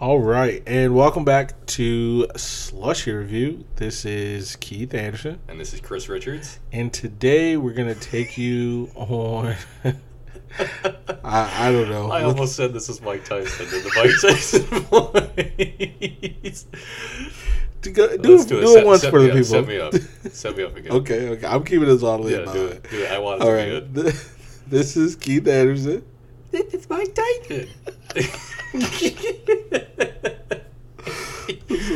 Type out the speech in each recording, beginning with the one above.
All right, and welcome back to Slushy Review. This is Keith Anderson, And this is Chris Richards. and today we're gonna take you on. I, I don't know. I almost said this is Mike Tyson in the Mike Tyson voice. Do, go- do, Let's do it, do it. Set- once set for the up, people. Set me up. Set me up again. okay, okay. I'm keeping this all the Yeah, do it. Do it. I want it All to right. be good. This is Keith Anderson. It's Mike Tyson.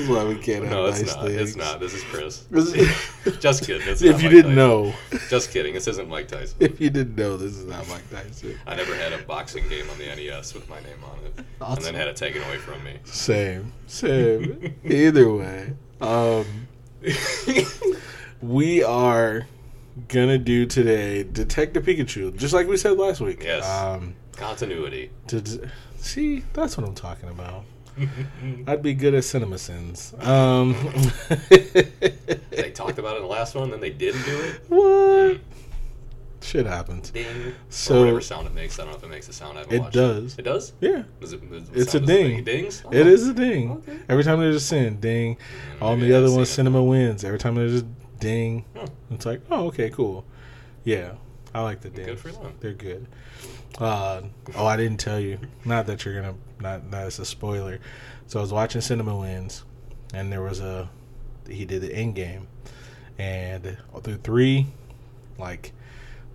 Is why we can't have no, it's nice not. things. It's not. This is Chris. Just kidding. If you Mike didn't Tyson. know, Just kidding. This isn't Mike Tyson. if you didn't know, this is not Mike Tyson. I never had a boxing game on the NES with my name on it, and then had it taken away from me. Same, same. Either way, um, we are gonna do today Detective Pikachu, just like we said last week. Yes. Um, Continuity. to, see, that's what I'm talking about. I'd be good at CinemaSins. Um, They talked about it in the last one, then they didn't do it. what? Shit happens. Ding. So- or whatever sound it makes. I don't know if it makes a sound. I haven't It does. It does? Yeah, Does it, does it It's a ding. It dings? it Oh. is a ding. Okay. Every time there's a sin, ding. All the other ones, seen it. cinema wins. Every time there's a ding, Hmm. it's like, oh, okay, cool. Yeah, I like the dings. Good for them. They're good. Uh, oh, I didn't tell you. Not that you're gonna. Not that it's a spoiler. So I was watching Cinema Wins, and there was a. He did the end game, and through three, like,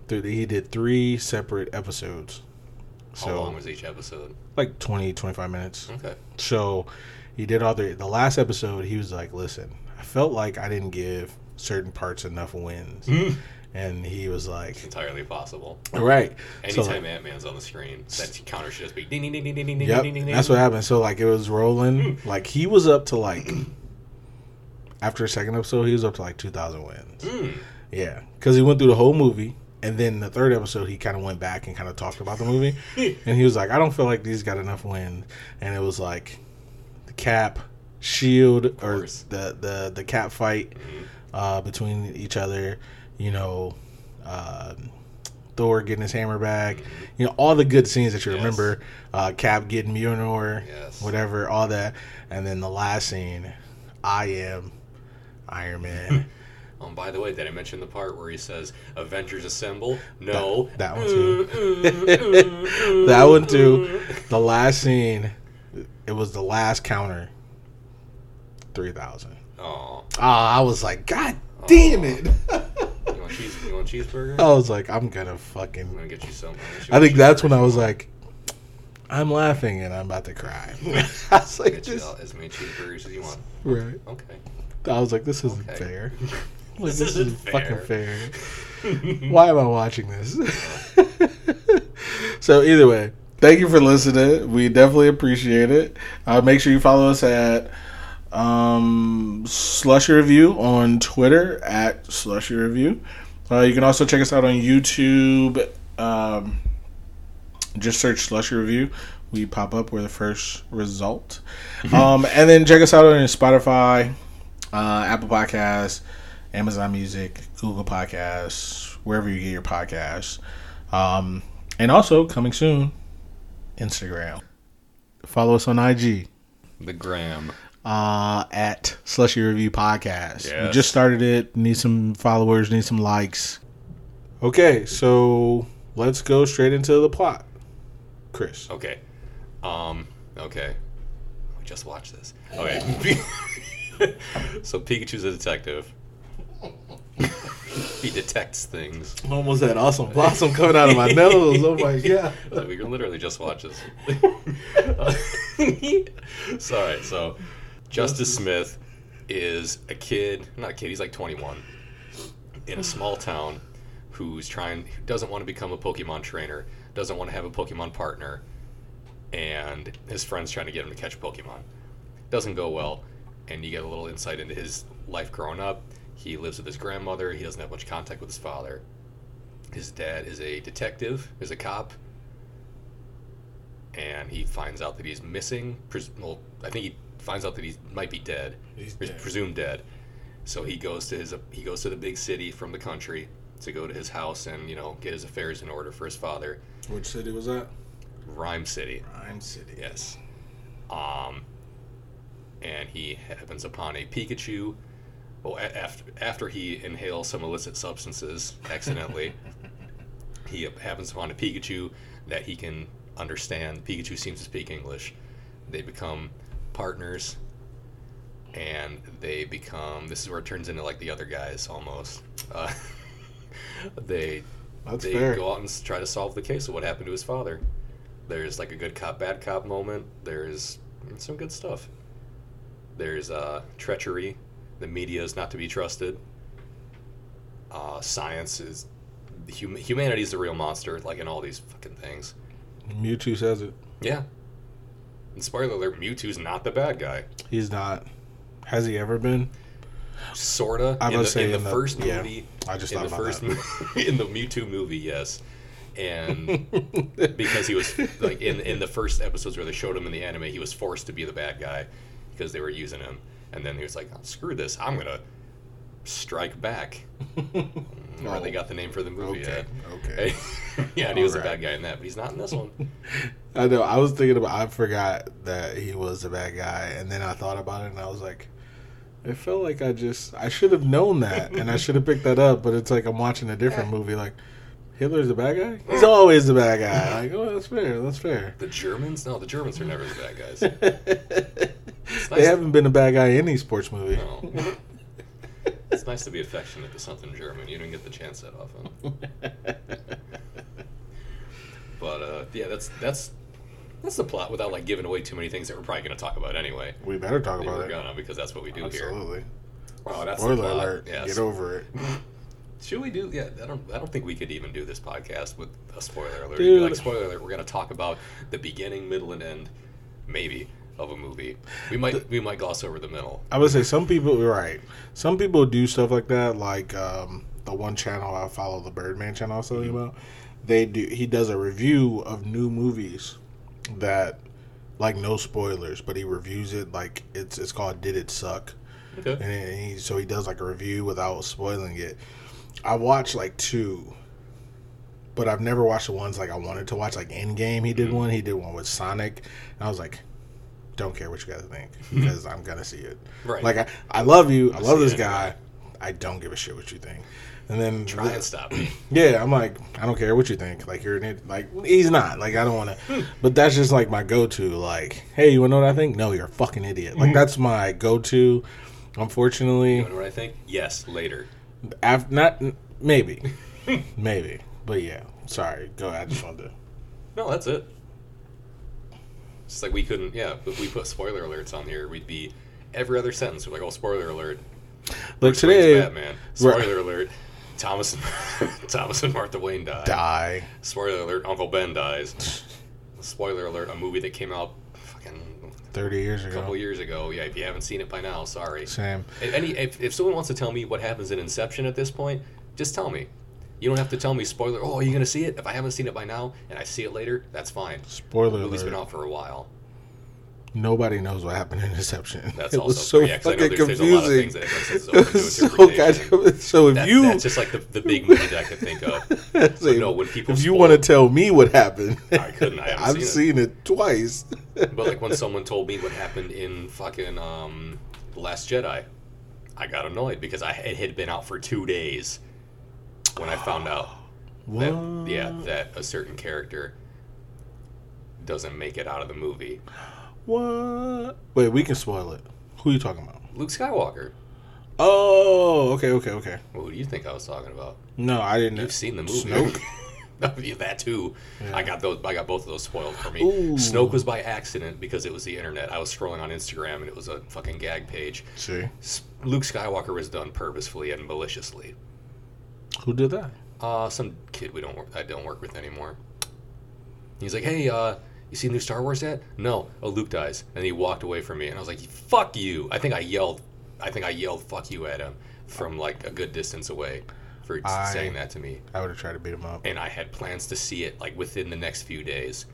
through the, he did three separate episodes. How So long was each episode? like 20, 25 minutes. Okay. So he did all the the last episode. He was like, "Listen, I felt like I didn't give certain parts enough wins," and he was like, Entirely possible. "Right." So, Anytime Ant Man's on the screen, that counter should just be ding ding ding ding ding ding yep, ding ding ding. that's what happened. So like it was rolling. like he was up to like after the second episode, he was up to like two thousand wins. Mm. Yeah, because he went through the whole movie. And then the third episode, he kind of went back and kind of talked about the movie, and he was like, "I don't feel like these got enough wins." And it was like the Cap, Shield, or the the the Cap fight uh, between each other. You know, uh, Thor getting his hammer back. You know, all the good scenes that you Yes. remember. Uh, Cap getting Mjolnir, Yes. whatever, all that. And then the last scene, I am Iron Man. Oh, by the way, did I mention the part where he says "Avengers Assemble"? No. That- that one too. that one too. The last scene, it was the last counter. Three thousand. Oh. Ah, I was like, God damn it! You want cheese? You want cheeseburger? I was like, I'm gonna I'm fucking. gonna get you some. I'm get you I think that's when. I was like, I'm laughing and I'm about to cry. I was like, Get this, as many cheeseburgers as you want. right. Okay. I was like, this isn't Okay. fair. Like, This isn't fucking fair. Why am I watching this? so either way, thank you for listening. We definitely appreciate it. Uh, make sure you follow us at um, Slushy Review on Twitter at Slushy Review. Uh, you can also check us out on YouTube. Um, just search Slushy Review. We pop up. We're the first result. um, and then check us out on Spotify, uh, Apple Podcasts, Amazon Music, Google Podcasts, wherever you get your podcasts. Um, and also coming soon, Instagram. Follow us on IG The gram. Uh, at Slushy Review Podcast. We just started it. Need some followers. Need some likes. Okay, so let's go straight into the plot. Chris. Okay. Um. Okay. We just watched this. Okay. so Pikachu's a detective. he detects things. Almost had awesome blossom coming out of my nose. Oh my god. So we can literally just watch this. Sorry. So Justice Smith is a kid, not a kid. He's like 21 in a small town who's trying, who doesn't want to become a Pokemon trainer, doesn't want to have a Pokemon partner, and his friends trying to get him to catch Pokemon. Doesn't go well, and you get a little insight into his life growing up. He lives with his grandmother. He doesn't have much contact with his father. His dad is a detective, is a cop, and he finds out that he's missing. Well, I think he finds out that he might be dead. He's dead. presumed dead. So he goes to his he goes to the big city from the country to go to his house and you know get his affairs in order for his father. Which city was that? Ryme City. Ryme City. Yes. Um, and he happens upon a Pikachu. Well, a- after after he inhales some illicit substances accidentally, he happens upon a Pikachu that he can understand. Pikachu seems to speak English. They become partners, and they become. This is where it turns into like the other guys almost. Uh, they That's they fair. go out and try to solve the case of what happened to his father. There's like a good cop, bad cop moment. There's some good stuff. There's uh, treachery. The media is not to be trusted. Uh, science is hum- humanity is the real monster, like in all these fucking things. Mewtwo says it. Yeah. And spoiler alert: Mewtwo's not the bad guy. He's not. Has he ever been? Sorta. I was the, in saying the in the- first yeah, movie. I just in the about first that. mo- in the Mewtwo movie, yes. And because he was like in in the first episodes where they showed him in the anime, he was forced to be the bad guy because they were using him. And then he was like, oh, "Screw this! I'm gonna strike back." Where they oh. got the name for the movie. Okay, at. okay. yeah, and he was a bad guy in that, but he's not in this one. I know. I was thinking about. I forgot that he was a bad guy, and then I thought about it, and I was like, it felt like I just I should have known that, and I should have picked that up. But it's like I'm watching a different movie. Like Hitler's the bad guy. He's always the bad guy. Like, oh, that's fair. That's fair. The Germans? No, the Germans are never the bad guys. they haven't been a bad guy in any sports movie. No. It's nice to be affectionate to something German. You don't get the chance that often. But uh, yeah, that's that's that's the plot without like giving away too many things that we're probably going to talk about anyway. we better talk about were it. gonna because that's what we do here. Absolutely. Oh, that's the Spoiler plot. alert. Yes. Get over it. Should we do? Yeah, I don't. I don't think we could even do this podcast with a spoiler alert. Dude. Like spoiler alert, we're going to talk about the beginning, middle, and end, maybe of a movie. We might we might gloss over the middle. I would say some people. Right. Some people do stuff like that. Like um, the one channel I follow, the Birdman channel I was telling you about. They do. He does a review of new movies that, like, no spoilers, but he reviews it like it's it's called "Did It Suck?" Okay. and he, so he does like a review without spoiling it. I watched like two, but I've never watched the ones like I wanted to watch. Like Endgame, he did one. He did one with Sonic, and I was like, don't care what you guys think because I'm gonna see it. Right. Like I, I love you. I love this guy. I don't give a shit what you think. And then Try and stop me. yeah, I'm like, I don't care what you think. Like you're an it. Like he's not. Like I don't want to. Hmm. But that's just like my go-to. Like, hey, you want to know what I think? No, you're a fucking idiot. Like hmm. that's my go-to. Unfortunately, You know what I think? Yes, later. af- not maybe, maybe. But yeah, sorry. Go. I just wanted to. No, that's it. It's like we couldn't. Yeah, if we put spoiler alerts on here, we'd be every other sentence. We're like, oh, spoiler alert. Like today, Batman. Spoiler alert. Thomas and Thomas and Martha Wayne die. die. Spoiler alert. Uncle Ben dies. Spoiler alert. A movie that came out fucking Thirty years ago. a couple years ago. Yeah, if you haven't seen it by now, sorry. Same. If Any if, if someone wants to tell me what happens in Inception at this point, just tell me. You don't have to tell me spoiler. Oh, are you gonna see it? If I haven't seen it by now and I see it later, that's fine. Spoiler The movie's been out for a while. Nobody knows what happened in Inception. That's it also was so yeah, 'cause I know fucking there's, there's a lot of confusing. things that it's It was so goddamn. So if That- you that's just like the, the big movie that I could think of. Say, no, when people if you want to tell me what happened, I couldn't. I I've seen seen it twice. But like when someone told me what happened in fucking um, The Last Jedi, I got annoyed because I it had been out for two days when I found out that What? yeah that a certain character doesn't make it out of the movie. What? Wait, we can spoil it. Who are you talking about? Luke Skywalker. Oh, okay, okay, okay. Well, who do you think I was talking about? No, I didn't. You've seen the movie. Snoke. That too. Yeah. I got those. I got both of those spoiled for me. Ooh. Snoke was by accident because it was the internet. I was scrolling on Instagram and it was a fucking gag page. See, Luke Skywalker was done purposefully and maliciously. Who did that? Uh, some kid we don't work, I don't work with anymore. He's like, "Hey, uh, you see new Star Wars yet?" No. Oh, Luke dies, and he walked away from me, and I was like, "Fuck you!" I think I yelled, I think I yelled "fuck you" at him from like a good distance away for I- saying that to me. I would have tried to beat him up. And I had plans to see it like within the next few days.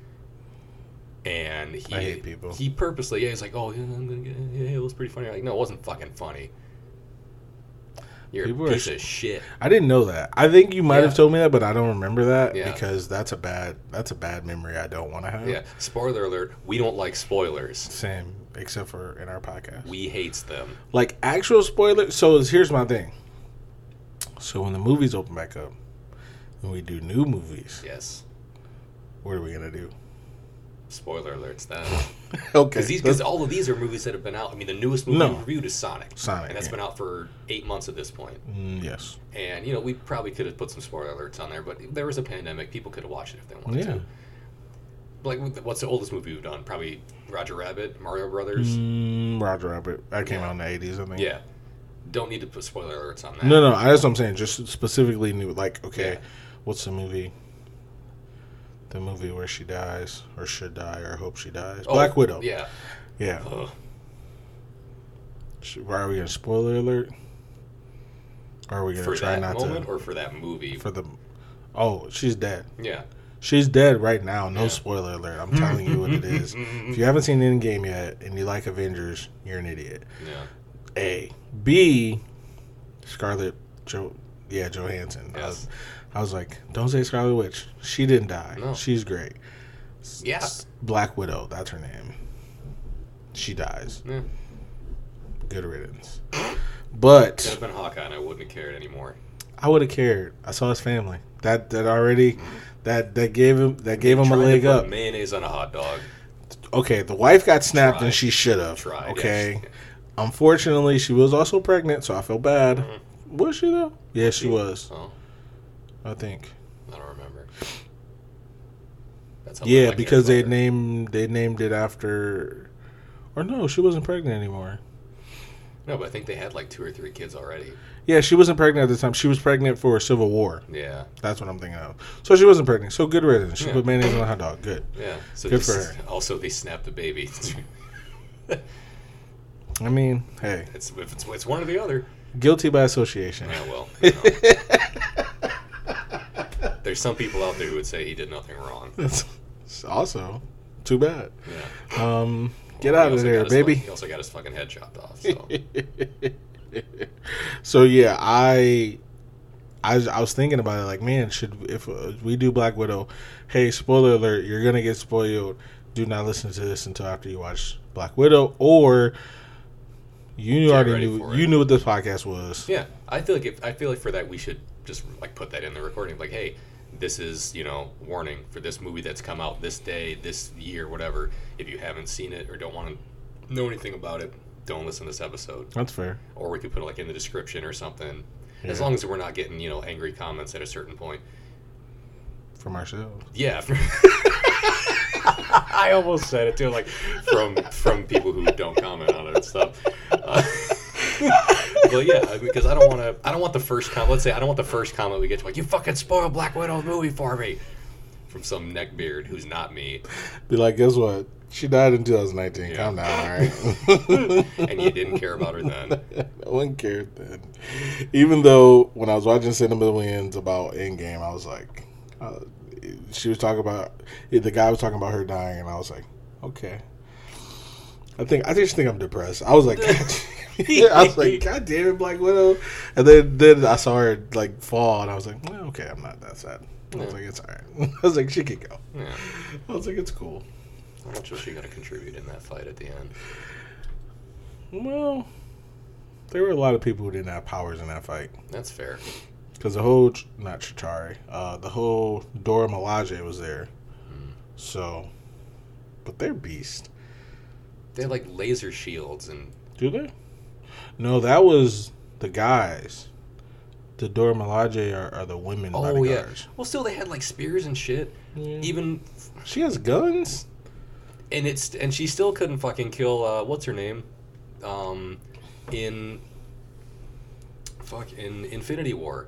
And he, I hate people. He purposely, yeah, he's like, "Oh, yeah, I'm gonna get, yeah, it was pretty funny." I'm like, no, it wasn't fucking funny. You're People are piece s- of shit. I didn't know that. I think you might Yeah. have told me that, but I don't remember that Yeah. because that's a bad that's a bad memory I don't want to have. Yeah. Spoiler alert: We don't like spoilers. Same, except for in our podcast. We hates them. Like actual spoilers. So here's my thing. So when the movies open back up, when we do new movies, Yes. what are we gonna do? Spoiler alerts then. Okay, Because all of these are movies that have been out. I mean, the newest movie No. we reviewed is Sonic. Sonic, And that's yeah. been out for eight months at this point. Mm, yes. And, you know, we probably could have put some spoiler alerts on there, but there was a pandemic. People could have watched it if they wanted Yeah. to. Like, what's the oldest movie we've done? Probably Roger Rabbit, Mario Brothers. Mm, Roger Rabbit. That came Yeah. out in the eighties, I think. Yeah. Don't need to put spoiler alerts on that. No, no, that's what I'm saying. Just specifically new. Like, okay, what's the movie? The movie where she dies or should die or hope she dies. Oh, Black Widow. Yeah. Yeah. Uh-huh. Ugh. Why are we gonna spoiler alert? Or are we gonna For try that not moment to or for that movie? for the? Oh, she's dead. yeah. She's dead right now. No Yeah. spoiler alert. I'm telling you what it is. If you haven't seen Endgame yet and you like Avengers, you're an idiot. Yeah. A. B. Scarlett Jo. Yeah, Johansson. Yes. was, I was like, don't say Scarlet Witch. She didn't die. No. She's great. Yeah. Black Widow. That's her name. She dies. Yeah. Good riddance. But could have been Hawkeye and I wouldn't have cared anymore. I would have cared. I saw his family. That that already that that gave him that gave him a leg up. Mayonnaise on a hot dog. Okay, the wife got snapped Tried. and she should have. Tried. Okay. yes. Unfortunately, she was also pregnant, so I feel bad. Mhm. Was she though? Yeah, she was. Oh, I think. I don't remember. That's how Yeah, because they cared about her. named they named it after. Or no, she wasn't pregnant anymore. No, but I think they had like two or three kids already. Yeah, she wasn't pregnant at the time. She was pregnant for a Civil War. Yeah, That's what I'm thinking of. So she wasn't pregnant. So good riddance. She Yeah. put mayonnaise on a hot dog. Good. yeah. So Good for her. Also, they snapped the baby. I mean, hey, it's if it's it's one or the other. guilty by association. Yeah, well. you know. There's some people out there who would say he did nothing wrong. That's also too bad. Yeah. Um, get Well, out of there, baby. he also got his fucking head chopped off. So so yeah, I, I, I was thinking about it. Like, man, should if uh, we do Black Widow? Hey, spoiler alert! You're gonna get spoiled. Do not listen to this until after you watch Black Widow, or you Get already knew you knew what this podcast was. yeah, I feel like if I feel like for that we should just like put that in the recording. Like, hey, this is you know warning for this movie that's come out this day, this year, whatever. If you haven't seen it or don't want to know anything about it, don't listen to this episode. That's fair. Or we could put it like in the description or something. As long as we're not getting you know angry comments at a certain point. From ourselves. Yeah. I almost said it too, like from from people who don't comment on it and stuff. Uh, but yeah, because I don't want to. I don't want the first comment. Let's say I don't want the first comment we get to like you fucking spoiled Black Widow movie for me from some neckbeard who's not me, Be like, guess what? She died in 2019. Yeah. Calm down, all right? and you didn't care about her then. no one cared then. Even though when I was watching Cinema Millions about Endgame, I was like, uh, she was talking about the guy was talking about her dying, and I was like, okay. I think I just think I'm depressed. I was like, I was like, God damn it, Black Widow. And then then I saw her like fall, and I was like, well, okay, I'm not that sad. I was Yeah. like, it's all right. I was like, she could go. Yeah. I was like, it's cool. How much was she going to contribute in that fight at the end? Well, there were a lot of people who didn't have powers in that fight. That's fair. Because the whole, not Chitauri, uh, the whole Dora Milaje was there. Mm. So, but they're beast. They had like laser shields and Do they? No, that was the guys. The Dora Milaje are, are the women oh yeah. Well, still they had like spears and shit. Yeah. Even She has guns? and it's and she still couldn't fucking kill uh, what's her name um in fuck in infinity war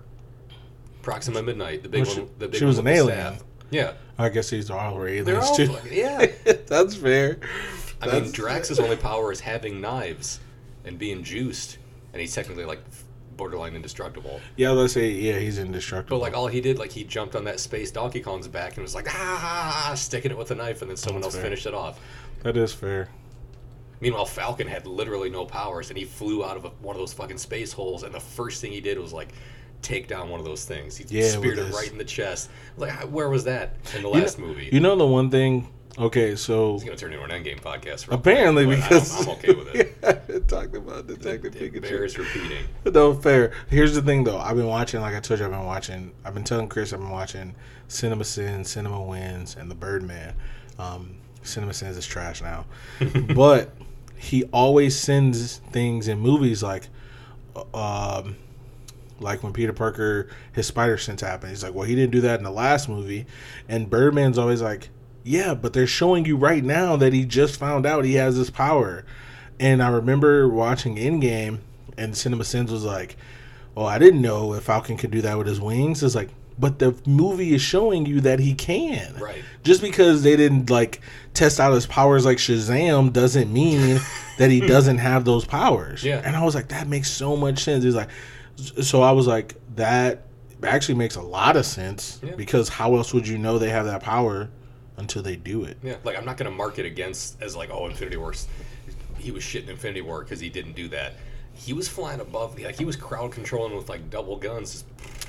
proxima midnight the big Well, she- one the big she was an alien. staff. yeah I guess these are all aliens all too. yeah That's fair. I mean drax's only power is having knives and being juiced and he's technically like borderline indestructible Yeah, let's say, yeah, he's indestructible. but like all he did like he jumped on that space donkey kong's back and was like ah sticking it with a knife and then someone That's else fair. finished it off that is fair. Meanwhile, Falcon had literally no powers, and he flew out of a, one of those fucking space holes, and the first thing he did was like take down one of those things. He Yeah, speared it right in the chest. Like, where was that in the You last know, movie? You know the one thing. Okay, so it's gonna turn into an endgame podcast. apparently quick, because I don't- I'm okay with it. yeah, talked about Detective It Pikachu. bears repeating. No, fair. Here's the thing, though. I've been watching, like I told you, I've been watching. I've been telling Chris I've been watching Cinema Sins, Cinema Wins, and The Birdman. Um, Cinema Sins is trash now, but he always sends things in movies like, uh, um, like when Peter Parker his spider sense happened. He's like, well, he didn't do that in the last movie, and Birdman's always like, yeah, but they're showing you right now that he just found out he has this power. And I remember watching Endgame, and Cinema Sins was like, "Well, I didn't know if Falcon could do that with his wings." It's like, but the movie is showing you that he can. Right. Just because they didn't like test out his powers like Shazam doesn't mean that he doesn't have those powers. Yeah. And I was like, that makes so much sense. He's like, so I was like, that actually makes a lot of sense Yeah. because how else would you know they have that power until they do it? Yeah, like I'm not gonna mark it against as like, oh, Infinity War's he was shitting Infinity War because he didn't do that. He was flying above, like he was crowd controlling with like double guns,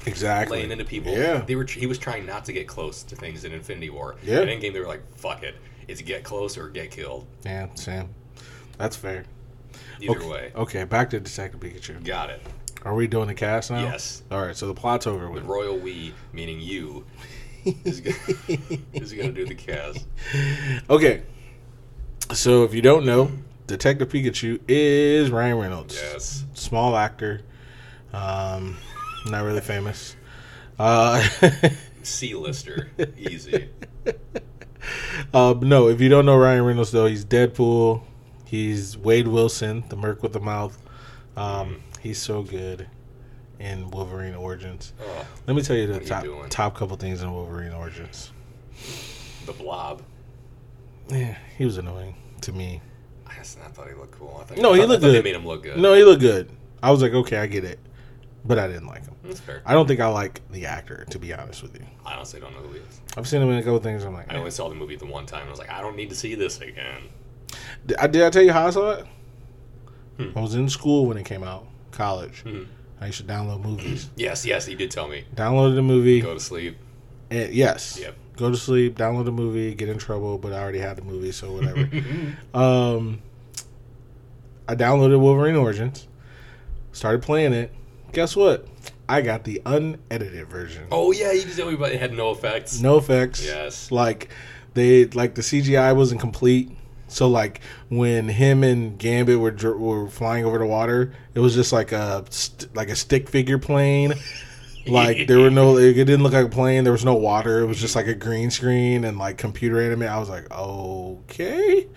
Exactly. laying into people. Yeah. they were. He was trying not to get close to things in Infinity War. Yeah. In Endgame, they were like, "Fuck it, it's get close or get killed." Yeah, Sam. That's fair. Either okay. way, Okay, back to Detective Pikachu. got it. Are we doing the cast now? Yes. All right, so the plot's over The with. royal we, meaning you, is gonna, gonna do the cast. Okay. So if you don't know, Detective Pikachu is Ryan Reynolds. Yes. Small actor. Um, not really famous. Uh, C-lister, easy. uh, no, if you don't know Ryan Reynolds, though, he's Deadpool. He's Wade Wilson, the Merc with the mouth. Um, he's so good in Wolverine Origins. Oh, Let me tell you the are you top top couple things in Wolverine Origins. the Blob. Yeah, he was annoying to me. I just I thought he looked cool. I thought, No, he thought- looked thought They good. made him look good. No, he looked good. I was like, okay, I get it, but I didn't like him. that's fair. I don't think I like the actor, to be honest with you. I honestly don't know who he is. I've seen him in a couple things. I'm like, I eh. only saw the movie the one time. and I was like, I don't need to see this again. did, I, did I tell you how I saw it? Hmm. I was in school when it came out, college. Mhm. I used to download movies. Yes, yes, he did tell me. Downloaded the movie. Go to sleep. and- yes. Yep. Go to sleep. Download the movie. Get in trouble, but I already had the movie, so whatever. um, I downloaded Wolverine Origins. Started playing it. Guess what? I got the unedited version. oh yeah, you can tell me about it had no effects. No effects. Yes. Like they like the CGI wasn't complete. So like when him and Gambit were were flying over the water, it was just like a st- like a stick figure plane. Like there were no, it didn't look like a plane. There was no water. It was just like a green screen and like computer animated. I was like, okay,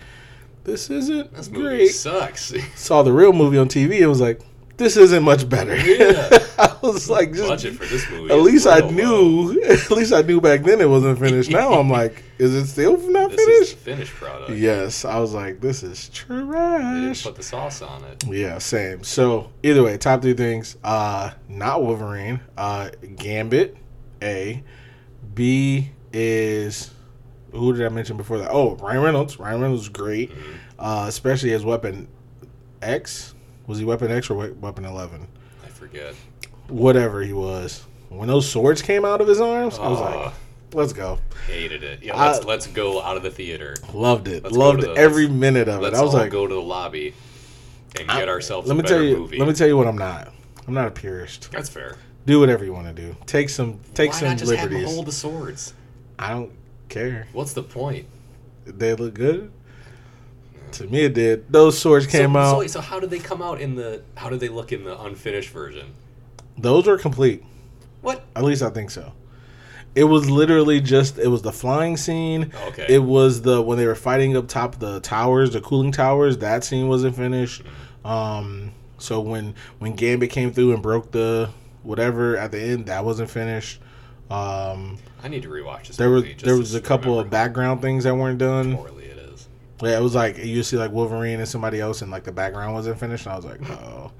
this isn't This great. sucks. Saw the real movie on TV. It was like, this isn't much better. Yeah. I was like, just Budget for this movie. at least I knew. At least I knew back then it wasn't finished. Now I'm like, is it still not This is finished? finished product. Yes, I was like, this is trash. They didn't put the sauce on it. Yeah, same. So either way, top three things. Uh, not Wolverine. Uh, Gambit. A. B is who did I mention before that? Oh, Ryan Reynolds. Ryan Reynolds is great, Mm-hmm. uh, especially as Weapon X. Was he Weapon X or We- Weapon Eleven? I forget. Whatever he was. When those swords came out of his arms, I was like, "Let's go." Hated it. Yeah, I- let's let's go out of the theater. Loved it. Let's go Loved to every minute of it. Let's I was all like, go to the lobby and get ourselves let a me better tell you. movie. Let me tell you what I'm not. I'm not a purist. That's fair. Do whatever you want to do. Take some. Take Why some not just have liberties. hold the swords? I don't care. What's the point? They look good. To me, it did. Those swords came so, out. So, so how did they come out in the? How did they look in the unfinished version? Those were complete. What? At least I think so. It was literally just. It was the flying scene. Okay. It was the when they were fighting up top the towers, the cooling towers. That scene wasn't finished. Um. So when when Gambit came through and broke the whatever at the end, that wasn't finished. Um. I need to rewatch this. There was there was a couple of background things that weren't done. poorly it is. Yeah, it was like you see like Wolverine and somebody else, and like the background wasn't finished. And I was like, oh.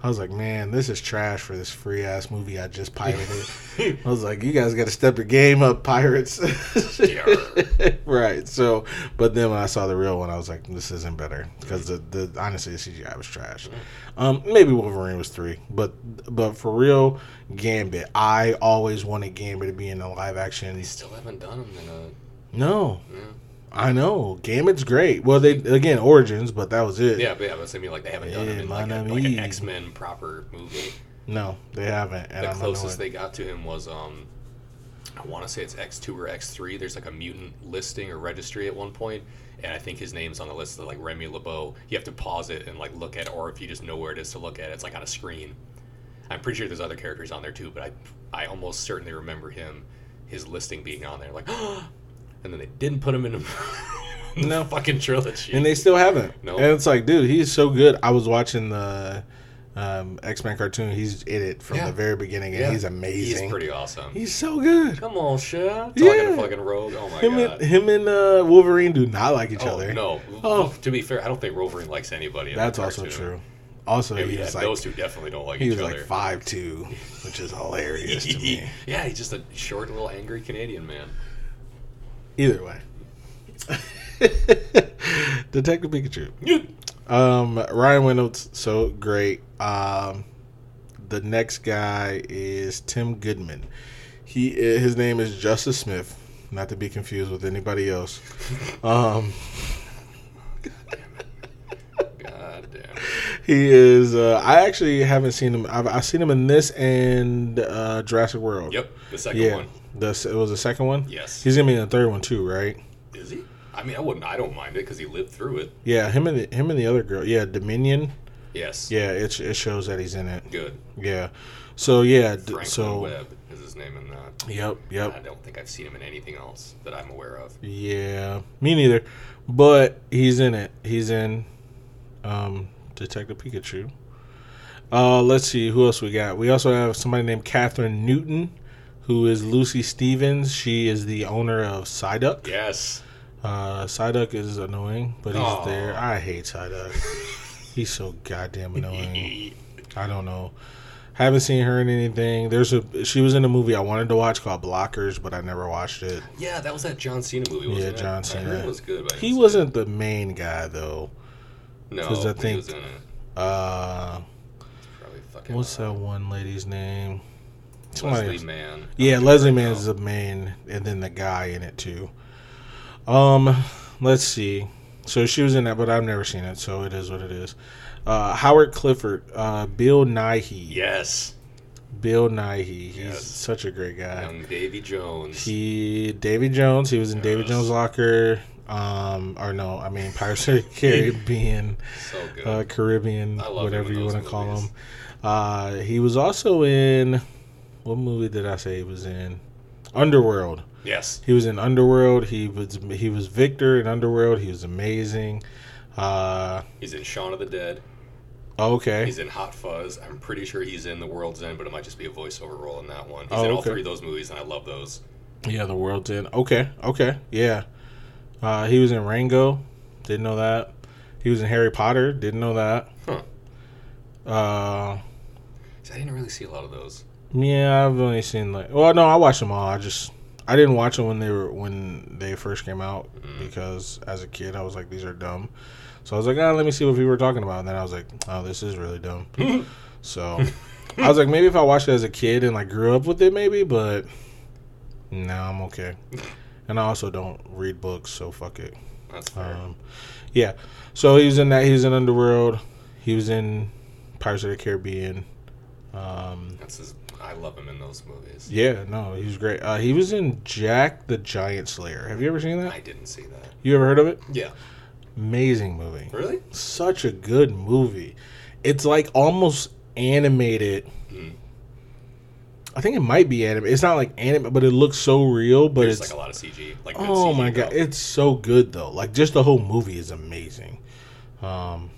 I was like, man, this is trash for this free ass movie I just pirated. I was like, you guys got to step your game up, pirates. right. So, but then when I saw the real one, I was like, this isn't better because the, the honestly the CGI was trash. Um, maybe Wolverine was three, but but for real, Gambit. I always wanted Gambit to be in a live action. They still haven't done him in a. No, Yeah. I know Gambit's great. Well, they again Origins, but that was it. Yeah, but yeah, but I mean, like they haven't done them in like, a, like an. X Men proper movie. No, they haven't. And The closest they got to him was um, I want to say it's X two or X three. There's like a mutant listing or registry at one point, and I think his name's on the list. Of, like Remy LeBeau. You have to pause it and like look at, it, or if you just know where it is to look at, it, it's like on a screen. I'm pretty sure there's other characters on there too, but I I almost certainly remember him, his listing being on there. Like, and then they didn't put him in in No. fucking trilogy. and they still haven't. No. And it's like, dude, he's so good. I was watching the um, X Men cartoon. He's in it from Yeah. the very beginning, and Yeah. he's amazing. He's pretty awesome. He's so good. Come on, shit. Talking Yeah. to fucking Rogue. Oh my Him god. and him and uh, Wolverine do not like each Oh, other. no. Oh. To be fair, I don't think Wolverine likes anybody. That's that also true. Also, Yeah, he yeah, like those two definitely don't like he each was other. like five two, which is hilarious to me. yeah, he's just a short, little, angry Canadian man. Either way, Detective Pikachu. Um, Ryan Reynolds, so great. Um, the next guy is Tim Goodman. He his name is Justice Smith, not to be confused with anybody else. Um, God damn. he is. Uh, I actually haven't seen him. I've, I've seen him in this and uh, Jurassic World. Yep, the second Yeah, one. The it was the second one. Yes. he's gonna be in the third one too, right? Is he? I mean, I wouldn't. I don't mind it because he lived through it. Yeah, him and the, him and the other girl. Yeah, Dominion. Yes. Yeah, it it shows that he's in it. Good. Yeah, so yeah, Franklin so Webb is his name in that. yep, yep. I don't think I've seen him in anything else that I'm aware of. Yeah, me neither. But he's in it. He's in um, Detective Pikachu. Uh, let's see who else we got. We also have somebody named Kathryn Newton, who is Lucy Stevens. She is the owner of Psyduck. Yes. Uh, Psyduck is annoying, but he's Aw. there. I hate Psyduck. he's so goddamn annoying. I don't know. Haven't seen her in anything. There's a she was in a movie I wanted to watch called Blockers, but I never watched it. Yeah, that was that John Cena movie, wasn't Yeah, it? John Cena. it was good. He wasn't the main guy though. it. No, 'cause I think- he was in it. Uh, Probably fucking. what's that one lady's name? Leslie. Mann. Yeah, Leslie right Mann is the main, and then the guy in it too. Um, let's see. So she was in that, but I've never seen it, so it is what it is. Uh, Howard Clifford, uh, Bill Nighy. Yes. Bill Nighy. He's Yes. such a great guy. Young Davy Jones. He, Davy Jones. He was in Davy Jones' Locker. Um, or no, I mean Pirates of the Caribbean. so uh, Caribbean, I love him whatever you want to call him. Uh, he was also in what movie did I say he was in? Underworld. yes. He was in Underworld. He was he was Victor in Underworld. He was amazing. Uh, He's in Shaun of the Dead. okay, He's in Hot Fuzz. I'm pretty sure he's in The World's End, but it might just be a voiceover role in that one. He's Oh, in all okay. three of those movies, and I love those. yeah, the world's End. Okay, okay, yeah. Uh, he was in Rango. Didn't know that. He was in Harry Potter. Didn't know that. Huh. Uh, I didn't really see a lot of those. Yeah, I've only seen like. Well, no, I watched them all. I just I didn't watch them when they were when they first came out because as a kid I was like these are dumb. So I was like, ah, let me see what people were talking about. And then I was like, oh, this is really dumb. so I was like, maybe if I watched it as a kid and like grew up with it, maybe. But no, I'm okay. And I also don't read books, so fuck it. That's fair. Um, yeah. So he was in that. He was in Underworld. He was in Pirates of the Caribbean. Um, That's his. I love him in those movies. yeah, no, he was great. Uh, he was in Jack the Giant Slayer. Have you ever seen that? I didn't see that. You ever heard of it? Yeah. Amazing movie. Really? Such a good movie. It's like almost animated. Mm. I think it might be anime. It's not like anime, but it looks so real. But There's it's like a lot of CG. Like oh CG my though. god, it's so good though. Like just the whole movie is amazing. Um,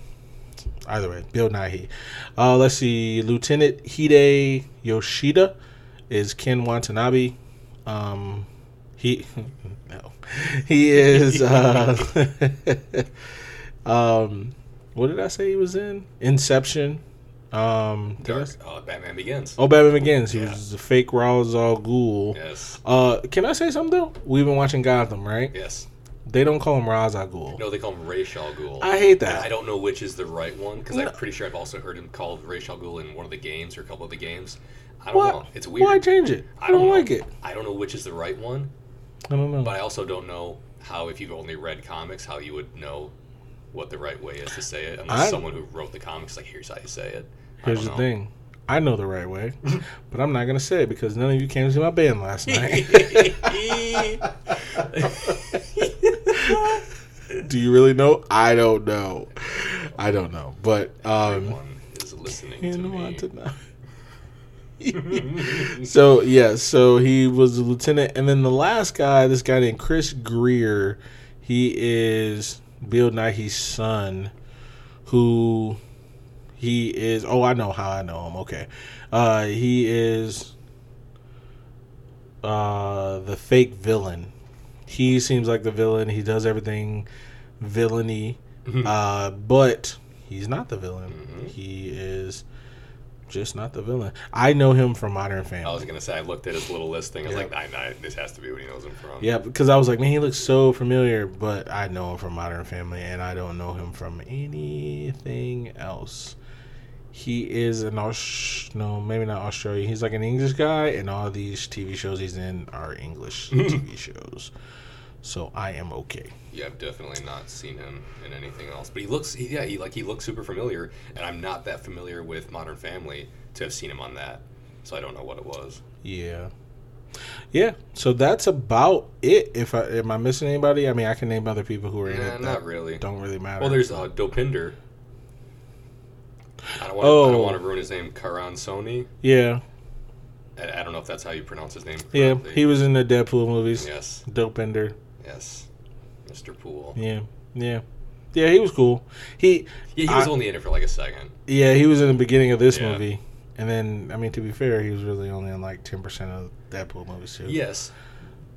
either way, Bill Nighy. Uh, let's see, Lieutenant Hide Yoshida is Ken Watanabe. Um, he no, he is. Uh, um, what did I say he was in? Inception. Um, Dark. Uh, Batman Begins. oh, Batman Begins. He Yeah. was the fake Ra's al Ghul. Yes. Uh, can I say something though? We've been watching Gotham, right? Yes. They don't call him Ra's al Ghul. No, they call him Ra's al Ghul. I hate And that. I don't know which is the right one because No. I'm pretty sure I've also heard him called Ra's al Ghul in one of the games or a couple of the games. I don't What? know. It's weird. Why change it? I, I don't don't like it. I don't know which is the right one, I don't know. but I also don't know how, if you've only read comics, how you would know what the right way is to say it unless I- someone who wrote the comics like here's how you say it. Here's the thing. I know the right way, but I'm not gonna say it because none of you came to my band last night. Do you really know? I don't know. I don't know. But um Everyone is listening to me. to know. so yeah, so he was a lieutenant, and then the last guy, this guy named Chris Geere, he is Bill Nighy's son, who he is. Oh, I know how I know him. Okay, uh, he is uh, the fake villain. He seems like the villain. He does everything villainy, uh, but he's not the villain. Mhm. He is just not the villain. I know him from Modern Family. I was gonna say I looked at his little listing. I was Yeah. like, I, I, this has to be what he knows him from. Yeah, because I was like, man, he looks so familiar, but I know him from Modern Family, and I don't know him from anything else. He is an Aus- no, maybe not Australian. He's like an English guy, and all these TV shows he's in are English TV shows. So I am okay. Yeah, I've definitely not seen him in anything else. But he looks, he- yeah, he like he looks super familiar, and I'm not that familiar with Modern Family to have seen him on that, so I don't know what it was. Yeah, yeah. So that's about it. If I am I missing anybody? I mean, I can name other people who are in Yeah, it. not really. Don't really matter. Well, there's uh, Dopinder. I don't want. I Oh. don't want to ruin his name. Karan Soni. yeah, I, I don't know if that's how you pronounce his name. yeah. He was in the Deadpool movies. Yes. Dopinder. Yes. Mr. Poole. Yeah, yeah, yeah. He was cool. He, Yeah, he was I- only in it for like a second. yeah, he was in the beginning of this Yeah. movie, and then I mean, to be fair, he was really only in like ten percent of Deadpool movies too. Yes,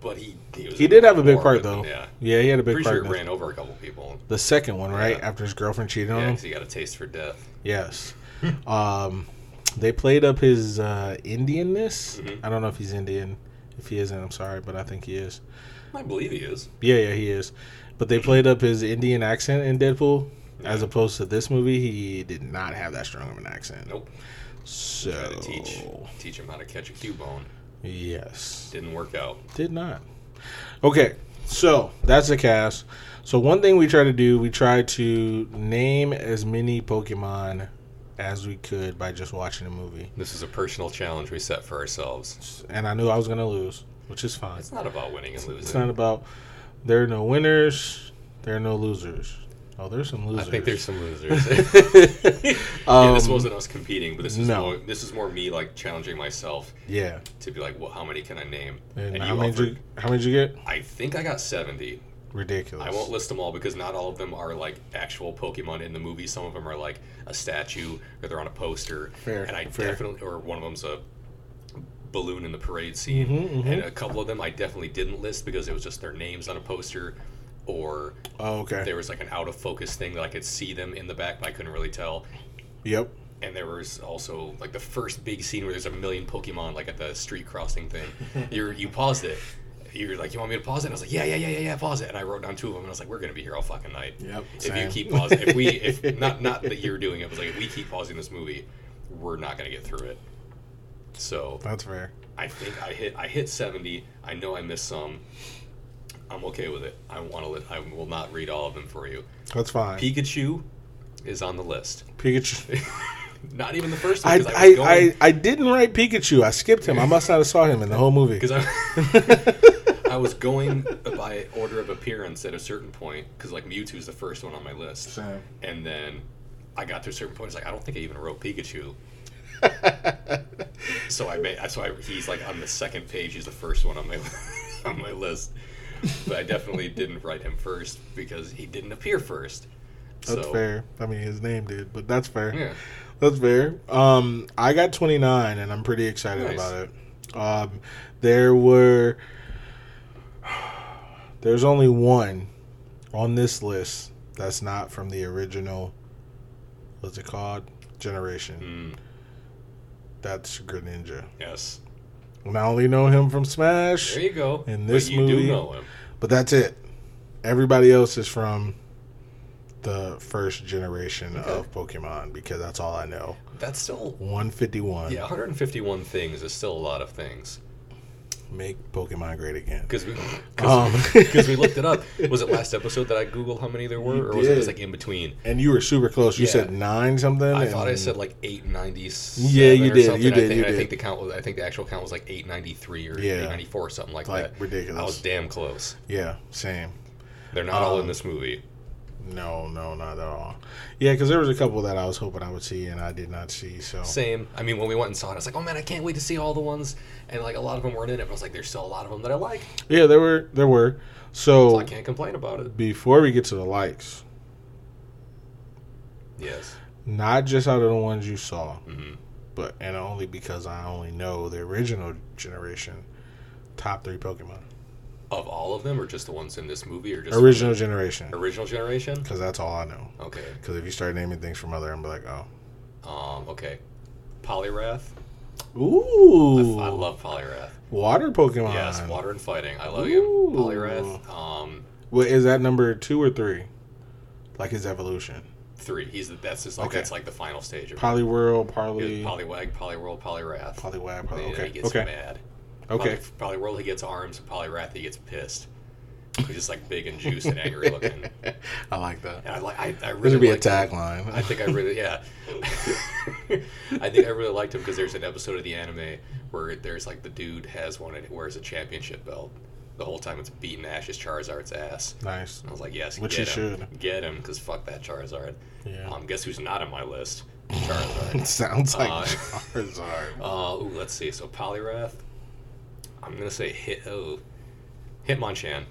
but he he, was he did have a big part of it than- though. Yeah. yeah, he had a big Pretty part. sure in it ran over a couple people. The second one, right Yeah. after his girlfriend cheated on Yeah, him. he got a taste for death. Yes. um, they played up his uh, Indianness. Mhm. I don't know if he's Indian. If he isn't, I'm sorry, but I think he is. I believe he is. Yeah, yeah, he is. But they played up his Indian accent in Deadpool, as opposed to this movie. He did not have that strong of an accent. Nope. So teach teach him how to catch a cubone. yes, Didn't work out. did not. Okay, so that's the cast. So one thing we try to do, we try to name as many Pokemon as we could by just watching a movie. This is a personal challenge we set for ourselves. And I knew I was gonna lose, which is fine. It's not about winning and losing. It's not about there are no winners, there are no losers. Oh, there's some losers. I think there's some losers. yeah, um, this wasn't us competing, but this is no. more, this is more me like challenging myself yeah. to be like, well, how many can I name? And, And how you many? offered- Did you, how many did you get? I think I got seventy. Ridiculous. I won't list them all because not all of them are like actual Pokemon in the movie. Some of them are like a statue or they're on a poster. Fair, And I fair. definitely, or one of them's a balloon in the parade scene. Mhm, mhm. And a couple of them I definitely didn't list because it was just their names on a poster, or Oh, okay. there was like an out of focus thing that I could see them in the back, but I couldn't really tell. Yep. And there was also like the first big scene where there's a million Pokemon like at the street crossing thing. you you paused it. You're like, you want me to pause it? And I was like, yeah, yeah, yeah, yeah, yeah, pause it. And I wrote down two of them, and I was like, we're gonna be here all fucking night. Yep. If you keep pausing, if we, if not, not that you're doing it, but like if we keep pausing this movie, we're not gonna get through it. So That's fair. I think I hit, I hit seventy. I know I missed some. I'm okay with it. I want to. Li- I will not read all of them for you. That's fine. Pikachu is on the list. Pikachu. Not even the first one I, because I, I, going I, I didn't write Pikachu. I skipped him. I must not have saw him in the whole movie. because I, I was going by order of appearance at a certain point because like Mewtwo's the first one on my list, Same. and then I got to a certain point. It's like I don't think I even wrote Pikachu. so I made so I, he's like on the second page. He's the first one on my on my list, but I definitely didn't write him first because he didn't appear first. That's so, fair. I mean, his name did, but that's fair. Yeah. That's fair. Um, I got 29, and I'm pretty excited Nice. about it. Um, there were there's only one on this list that's not from the original. What's it called? generation. Mm, That's Greninja. yes. And I only know him from Smash, There you go. In But this you movie- do know him. but that's it. Everybody else is from the first generation Okay. of Pokemon because that's all I know. That's still 151. yeah, 151 things is still a lot of things. Make Pokemon great again. Because we, Um. because we looked it up. Was it last episode that I googled how many there were, or was it just like in between? And you were super close. You Yeah. said nine something. I thought I said like 890. Yeah, you did, you I did, think, you I did. think the count was. I think the actual count was like 893 or Yeah. 894 or something like, like that. ridiculous. I was damn close. yeah, same. They're not all in Um, this movie. No, no, not at all. Yeah, because there was a couple that I was hoping I would see and I did not see. So Same. I mean, when we went and saw it, I was like, oh man, I can't wait to see all the ones. And like a lot of them weren't in it, but I was like, there's still a lot of them that I like. yeah, there were there were. So So I can't complain about it. before we get to the likes, Yes. not just out of the ones you saw, hmm but and only because I only know the original generation, top three Pokemon, Of all of them, or just the ones in this movie, or just original generation, original generation? because that's all I know. Okay. Because if you start naming things from other, I'm like, oh, Um. Okay. Poliwrath. ooh, I love Poliwrath. water Pokemon. Yes, water and fighting. I love Ooh. you. Poliwrath. Um. Wait, is that number two or three? Like his evolution. Three. He's the, that's just like Okay. that's like the final stage of He Poly, goes Poliwag, Poliwhirl, Poliwrath. Poliwag, Poly. Okay, he gets okay, mad. Okay. Poly, Poliwhirl, he gets arms. and Poliwrath, he gets pissed. He's just like big and juiced and angry looking. I like that. And I like. I, I really be a tagline. I think I really, yeah. I think I really liked him because there's an episode of the anime where there's like the dude has one and wears a championship belt. The whole time it's beating Ash's Charizard's ass. nice. And I was like, yes, Which get he him. should. Get him, because fuck that Charizard. Yeah. Um, guess who's not on my list? Charizard. Sounds like Uh, Charizard. uh, ooh, let's see. So Poliwrath. I'm gonna say hit. Oh, Hitmonchan.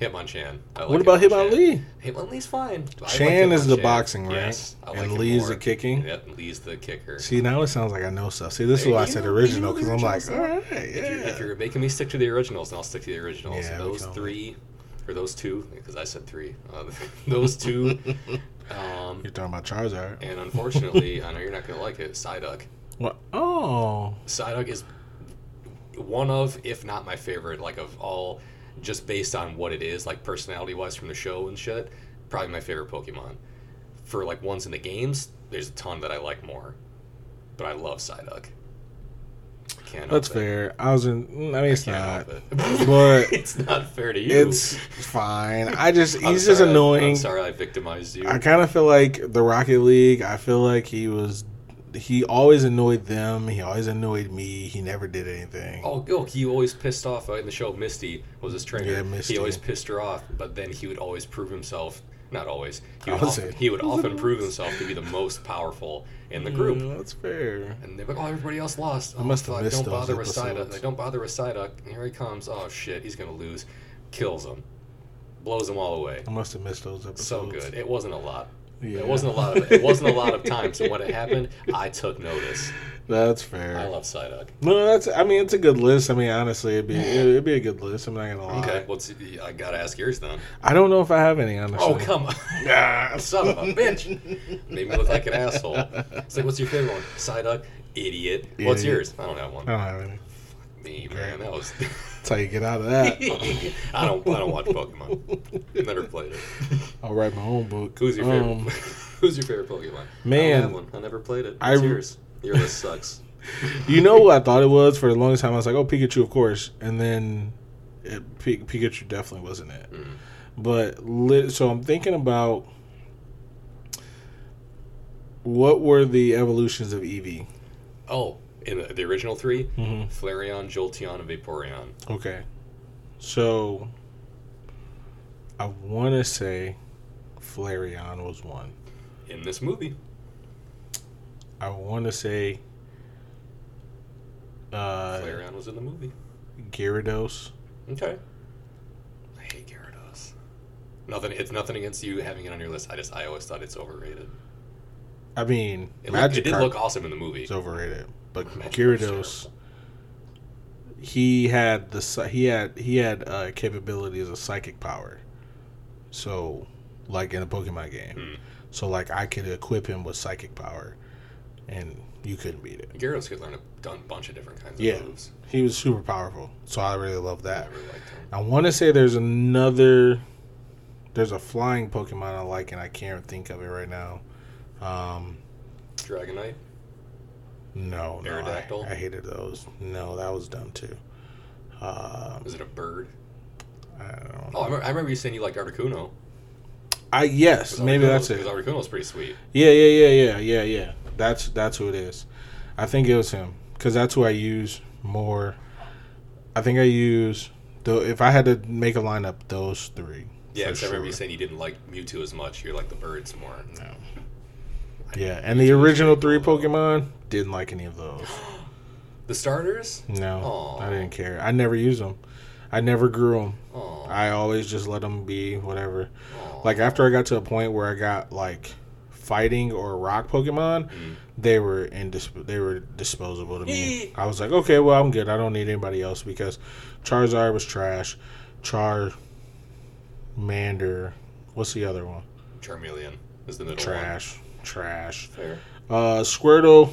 Hitmonchan. I like what about Hitmonchan. Hitmonlee? Hitmonlee's fine. I like Chan is the boxing, right? Yes, I like and him Lee's the kicking. Yep, Lee's the kicker. See, now it sounds like I know stuff. See, this is why I said know- original because I'm like, all right, If, you're, if you're making me stick to the originals, then I'll stick to the originals. Yeah, those three, or those two, because I said three. Uh, those two. um, You're talking about Charizard. and unfortunately, I know you're not gonna like it. Psyduck. What? Oh, Psyduck is one of, if not my favorite, like of all, just based on what it is, like personality wise from the show and shit. Probably my favorite Pokemon. For like ones in the games, there's a ton that I like more, but I love Psyduck. Can't that's help it. fair. I was in. mm, I mean, it's Can't not. it. But it's not fair to you. it's fine. I just he's just sorry I- annoying. I'm sorry I victimized you. I kind of feel like the Rocket League. I feel like he was. He always annoyed them. He always annoyed me. He never did anything. Oh, oh, he always pissed off uh, in the show. Misty was his trainer. Yeah, Misty. He always pissed her off, but then he would always prove himself. Not always. He would, often, he would often prove himself to be the most powerful in the group. Mm, that's fair. And they're like, "Oh, everybody else lost. Oh, must have fuck, missed Don't bother episodes. Like, don't bother. And here he comes. Oh shit, he's gonna lose. Kills him. Blows them all away. I must have missed those episodes. So good. It wasn't a lot. Yeah. It wasn't a lot of. It wasn't a lot of times. And when it happened, I took notice. That's fair. I love Psyduck. No, that's. I mean, it's a good list. I mean, honestly, it'd be it'd be a good list. I'm not gonna lie. Okay, well, I gotta ask yours then. I don't know if I have any. Honestly. Oh come on, Ah, son of a bitch! Made me look like an asshole. It's like, what's your favorite one? Psyduck, idiot. What's yours? I don't have one. I don't have any. Me, man, that was. That's how you get out of that. I don't. I don't watch Pokemon. Never played it. I'll write my own book. Who's your favorite? Um, Who's your favorite Pokemon? I Man. don't have one. I never played it. I- yours? Your list sucks. you know what I thought it was for the longest time. I was like, oh, Pikachu, of course, and then it, P- Pikachu definitely wasn't it. Mm. But lit, so I'm thinking about what were the evolutions of Eevee. Oh, in the, the original 3 Mhm. Flareon, Jolteon, and Vaporeon. Okay, so I want to say Flareon was one. In this movie, I want to say uh, Flareon was in the movie. Gyarados. Okay. I hate Gyarados. Nothing. It's nothing against you having it on your list. I just I always thought it's overrated. I mean, It, looked, it did look awesome in the movie. It's overrated, but Gyarados, he had the he had he had uh, capability as a psychic power. So, like in a Pokemon game, Hmm. so like I could equip him with psychic power. and you couldn't beat it. Gyarados could learn a done bunch of different kinds of Yeah. moves. He was super powerful, so I really love I that. really. I want to say there's another, there's a flying Pokemon I like, and I can't think of it right now. Um, Dragonite. No, no, I, Aerodactyl? I hated those. No, that was dumb too. Um, Was it a bird? I don't know. Oh, I remember, I remember you saying you liked Articuno. I yes, maybe that's it. Because. Articuno's pretty sweet. Yeah, yeah, yeah, yeah, yeah, yeah. That's that's who it is. I think it was him because that's who I use more. I think I use though. If I had to make a lineup, those three. Yeah, because I remember you sure. saying you didn't like Mewtwo as much. You like the birds more. No. Yeah, and the original three pretty cool, though. Pokemon didn't like any of those. The starters? No, Aw. I didn't care. I never used them. I never grew them. Oh, I always just let them be whatever. Like after I got to a point where I got like fighting or rock Pokemon, Mm. they were indisp- they were disposable to me. I was like, okay, well I'm good. I don't need anybody else because Charizard was trash. Charmander, what's the other one? Charmeleon is the middle one. Trash, trash. Fair. Uh, Squirtle,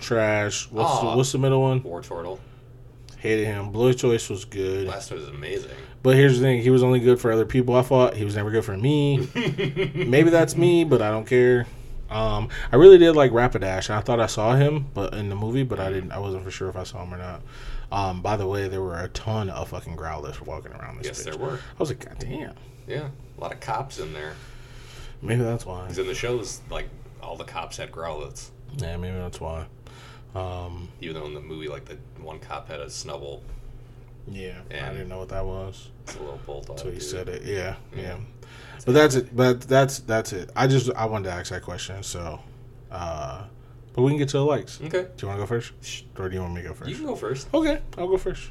trash. What's the, what's the middle one? Wartortle. Hated him. Blue Choice was good, Last one is amazing. but here's the thing: he was only good for other people. I thought he was never good for me. Maybe that's me, but I don't care. Um, I really did like Rapidash, and I thought I saw him, but in the movie, but I didn't. I wasn't for sure if I saw him or not. Um, by the way, there were a ton of fucking Growlers walking around this. yes, bitch. there were. I was like, God damn. Yeah, a lot of cops in there. Maybe that's why. Because in the shows, like all the cops had Growlithe. Yeah, maybe that's why. Um, Even though in the movie, like the one cop had a Snubbull. yeah, I didn't know what that was. It's a little bulldog. until you dude. said it. Yeah, yeah. Yeah. But that's it. But that's that's it. I just I wanted to ask that question. So, uh, but we can get to the likes. Okay. Do you want to go first, or do you want me to go first? You can go first. Okay, I'll go first.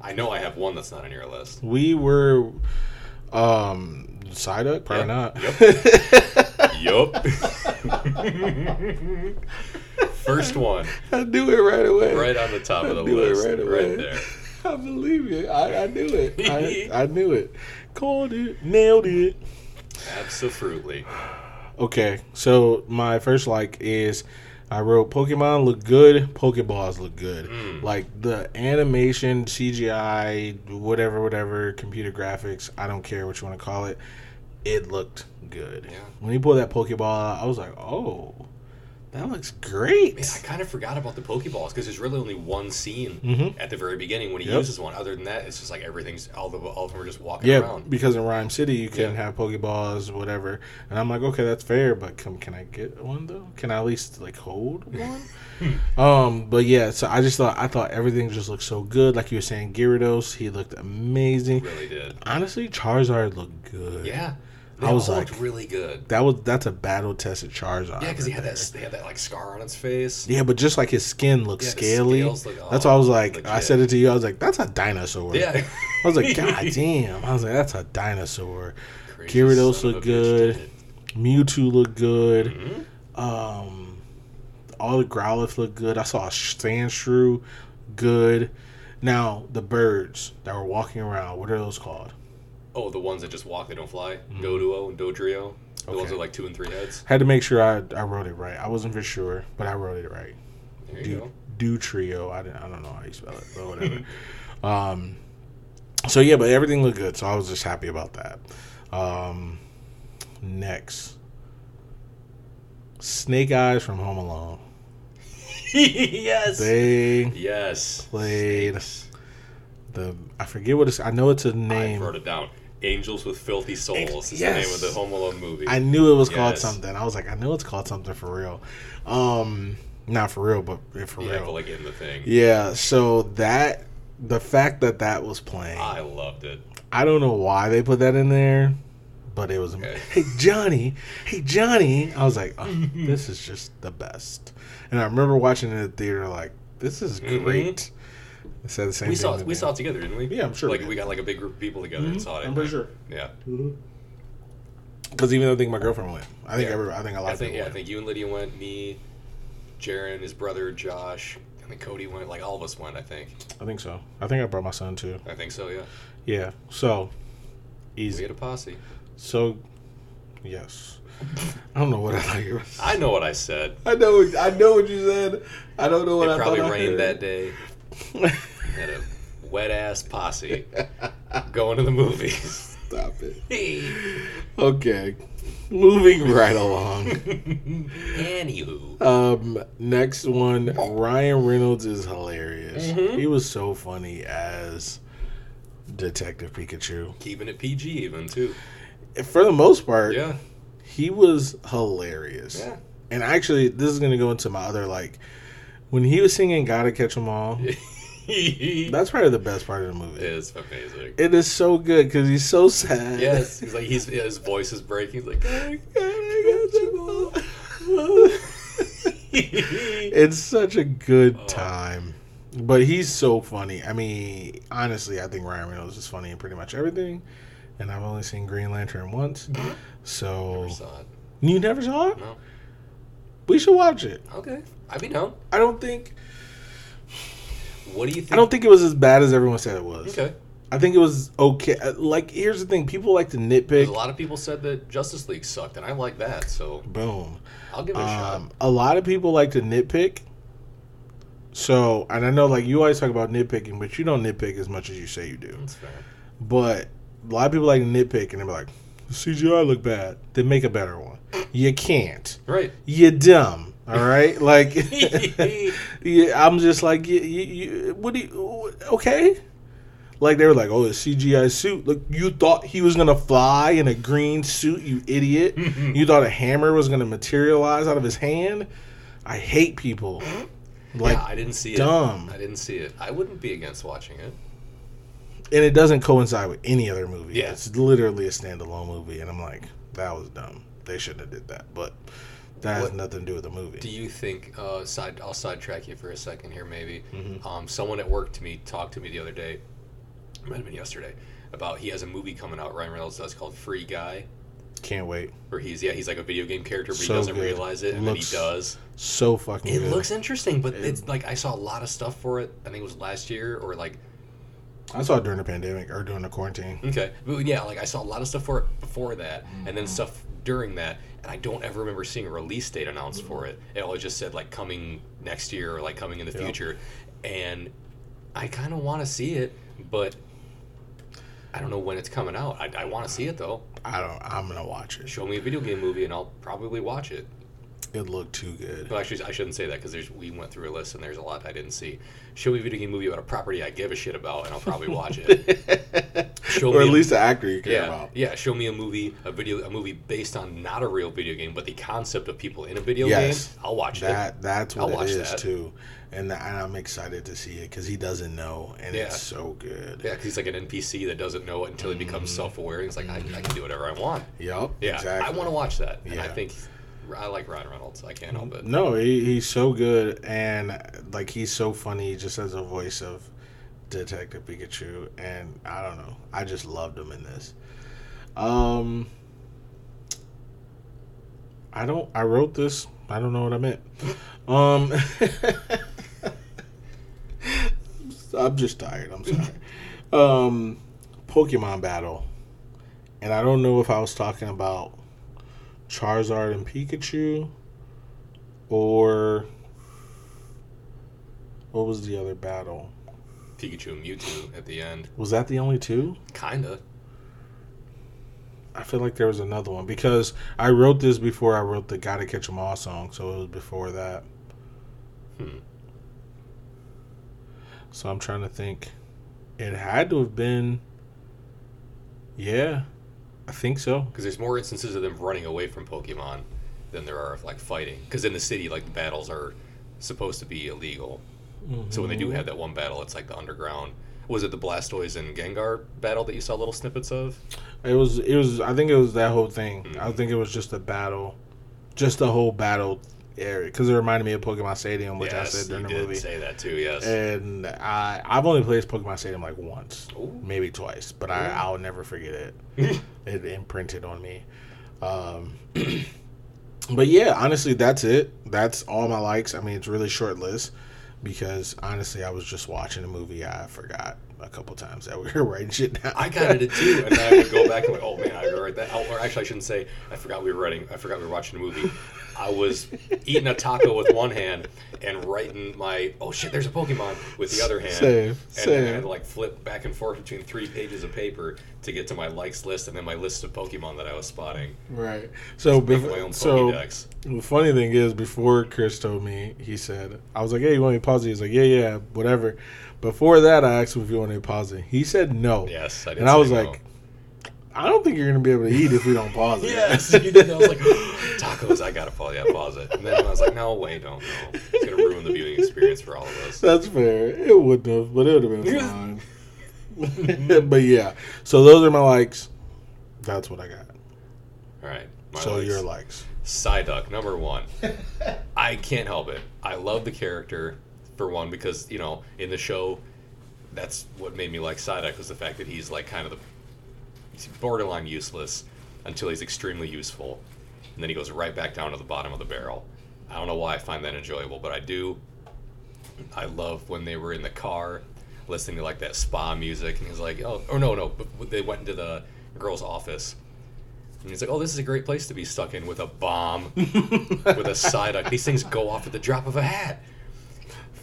I know I have one that's not on your list. We were, um, Psyduck. Probably Yep. not. Yup. First one, I knew it right away. right on the top of the I knew it list, right right, there. I believe it. I, I knew it. I, I knew it. Called it. Nailed it. Absolutely. Okay, so my first like is I wrote Pokemon look good, Pokeballs look good. Mm. Like the animation, CGI, whatever, whatever, computer graphics, I don't care what you want to call it. It looked good. Yeah. When he pulled that Pokeball out, I was like, oh, that looks great. Man, I kind of forgot about the Pokeballs because there's really only one scene Mhm. at the very beginning when he Yep. uses one. Other than that, it's just like everything's all the all of them are just walking Yeah, around. because in Ryme City you can Yeah. have Pokeballs, whatever. And I'm like, okay, that's fair, but can, can I get one though? Can I at least like hold one? um, but yeah, so I just thought I thought everything just looked so good. Like you were saying, Gyarados, he looked amazing. Really did. Honestly, Charizard looked good. Yeah. I was all like- looked really good. That was that's a battle tested Charizard. Yeah, because he had that they had that like scar on his face. Yeah, but just like his skin looked Yeah, scaly. look- that's why I was like, I said it to you. I was like, that's a dinosaur. Yeah. I was like, God damn. I was like, that's a dinosaur. Crazy Gyarados looked good. Mewtwo looked good. Mhm. Um, all the Growlithe looked good. I saw a Sandshrew good. Now the birds that were walking around, what are those called? Oh, the ones that just walk, they don't fly. Doduo and Dodrio. The ones Mm-hmm. With like two and three heads. Had to make sure I, I wrote it right. I wasn't for sure, but I wrote it right. There you Do go. do trio. I I don't know how you spell it, but whatever. um, so yeah, but everything looked good, so I was just happy about that. Um, next, Snake Eyes from Home Alone. yes. They yes. played Snakes. the I forget what it's. I know it's a name. I wrote it down. Angels with Filthy Souls is Yes. the name of the Home Alone movie. I knew it was called something. I was like, I know it's called something for real. Um, not for real, but for yeah, real. but like in the thing. Yeah, so that the fact that that was playing, I loved it. I don't know why they put that in there, but it was. Okay. Hey Johnny, hey Johnny. I was like, oh, this is just the best. And I remember watching it in the theater, like, this is Mhm. great. I said the same. We thing saw to we saw it together, didn't we? Yeah, I'm sure we Like did. we got like a big group of people together and Mhm, saw it. I'm pretty sure. Yeah. Because even though I think my girlfriend went, I think Yeah. every, I think a lot I of think people yeah, I think you and Lydia went. Me, Jaron, his brother Josh, and then Cody went. Like all of us went. I think. I think so. I think I brought my son too. I think so. Yeah. Yeah. So easy. We had a posse. So Yes. I don't know what I thought you were. I know what I said. I know. I know what you said. I don't know what It I probably thought. I rained heard. that day. Had a wet ass posse going to the movies. Stop it. Okay. Moving right along. Anywho, Um, next one, Ryan Reynolds is hilarious. Mhm. He was so funny as Detective Pikachu. keeping it PG even too. For the most part, Yeah, he was hilarious. yeah. And actually, this is gonna go into my other like when he was singing "Gotta Catch 'Em All." That's probably the best part of the movie. is amazing. It is so good because he's so sad. Yes, he's like he's his voice is breaking. He's like, I 'em all. it's such a good Oh. time. But he's so funny. I mean, honestly, I think Ryan Reynolds is funny in pretty much everything. And I've only seen Green Lantern once. So Never you never saw it? No. We should watch it. Okay, I'd be down. I don't think What do you think? I don't think it was as bad as everyone said it was. Okay. I think it was okay. Uh, Like here's the thing, people like to nitpick. a lot of people said that Justice League sucked, and I like that, so Boom. I'll give it a shot. Um, a lot of people like to nitpick. So, and I know like you always talk about nitpicking, but you don't nitpick as much as you say you do. That's fair. But a lot of people like to nitpick and they're like, CGI look bad. Then make a better one. You can't. Right. You're dumb. All right. Like, yeah, I'm just like, you, you, what do you? Okay. Like they were like, oh, a CGI suit. Look, you thought he was gonna fly in a green suit, you idiot. you thought a hammer was gonna materialize out of his hand. I hate people. Like, yeah, I didn't see dumb. it. I didn't see it. I wouldn't be against watching it. and it doesn't coincide with any other movie. Yeah. It's literally a standalone movie, and I'm like, that was dumb. They shouldn't have did that, but that has nothing to do with the movie. Do you think? Uh, side. I'll sidetrack you for a second here, maybe. Mhm. Um, someone at work to me talked to me the other day. Might have been yesterday. About he has a movie coming out. Ryan Reynolds does called Free Guy, Can't wait. where he's yeah he's like a video game character, but So he doesn't good. realize it, and Looks then he does. So fucking It good. looks interesting, but It- it's like I saw a lot of stuff for it. I think it was last year or like I saw it during the pandemic or during the quarantine. Okay, but yeah, like I saw a lot of stuff for it before that, and Mm-hmm. then stuff during that, and I don't ever remember seeing a release date announced for it. It always just said like coming next year or like coming in the future, and I kind of want to see it, but I don't know when it's coming out. I, I want to see it though. I don't. I'm gonna watch it. Show me a video game movie, and I'll probably watch it. It looked too good. Well, actually, I shouldn't say that because there's we went through a list and there's a lot I didn't see. Show me a video game movie about a property I give a shit about, and I'll probably watch it. Show or me at least the actor you care Yeah, about. yeah. Show me a movie, a video, a movie based on not a real video game, but the concept of people in a video Yes. game. I'll watch That that's what I'll it is that. too, and, and I'm excited to see it because he doesn't know, and Yeah. it's so good. Yeah, Yeah, 'cause he's like an NPC that doesn't know it until he becomes mm-hmm. self-aware. He's like, I, I can do whatever I want. Yep. Yeah, exactly. I want to watch that, and I think I like Ryan Reynolds. I can't help it. No, he, he's so good, and like he's so funny. Just has a voice of Detective Pikachu, and I don't know. I just loved him in this. Um, I don't. I wrote this. I don't know what I meant. Um, I'm just tired. I'm sorry. Um, Pokemon battle, and I don't know if I was talking about Charizard and Pikachu, or what was the other battle? Pikachu and Mewtwo at the end, Was that the only two? kinda. I feel like there was another one because I wrote this before I wrote the "Gotta Catch 'Em All" song, so it was before that. Hmm. So I'm trying to think. It had to have been. Yeah, I think so. Because there's more instances of them running away from Pokemon than there are of like fighting. Because in the city, like the battles are supposed to be illegal. So when they do have that one battle, it's like the underground. Was it the Blastoise and Gengar battle that you saw little snippets of? It was. It was. I think it was that whole thing. Mhm. I think it was just a battle, just the whole battle area because it reminded me of Pokemon Stadium, which yes, I said during the did movie. say that too. Yes. And I I've only played Pokemon Stadium like once, Ooh. maybe twice, but I. I'll never forget it. it imprinted on me. Um, but yeah, honestly, that's it. That's all my likes. I mean, it's really short list because honestly, I was just watching a movie. I forgot a couple times that we were writing shit down. I kind of did too, and I would go back and like, oh man, I write that. Or actually, I shouldn't say I forgot we were writing. I forgot we were watching a movie. I was eating a taco with one hand and writing my oh shit, there's a Pokemon with the other hand. Same, and then I had to like flip back and forth between three pages of paper to get to my likes list and then my list of Pokemon that I was spotting. Right. So, Make bef- my own so the funny thing is, before Chris told me, he said, I was like, hey, you want me to pause it? He's like, yeah, yeah, whatever. Before that, I asked him if you want me to pause it. He said no. Yes, I did. And I was no. like, I don't think you're going to be able to eat if we don't pause it. Yes, you did. I was like, tacos. I gotta pause. Yeah, pause it. And then I was like, no, wait, don't. No, it's gonna ruin the viewing experience for all of us. That's fair. It wouldn't have, but it would have been fine. but yeah, so those are my likes. That's what I got. All right. my so likes. your likes. Psyduck, number one. I can't help it. I love the character, for one, because, you know, in the show, that's what made me like Psyduck was the fact that he's like kind of the he's borderline useless until he's extremely useful. And then he goes right back down to the bottom of the barrel. I don't know why I find that enjoyable, but I do. I love when they were in the car listening to like that spa music and he's like, "Oh, or no, no, but they went into the girl's office." And he's like, "Oh, this is a great place to be stuck in with a bomb, with a side These things go off at the drop of a hat."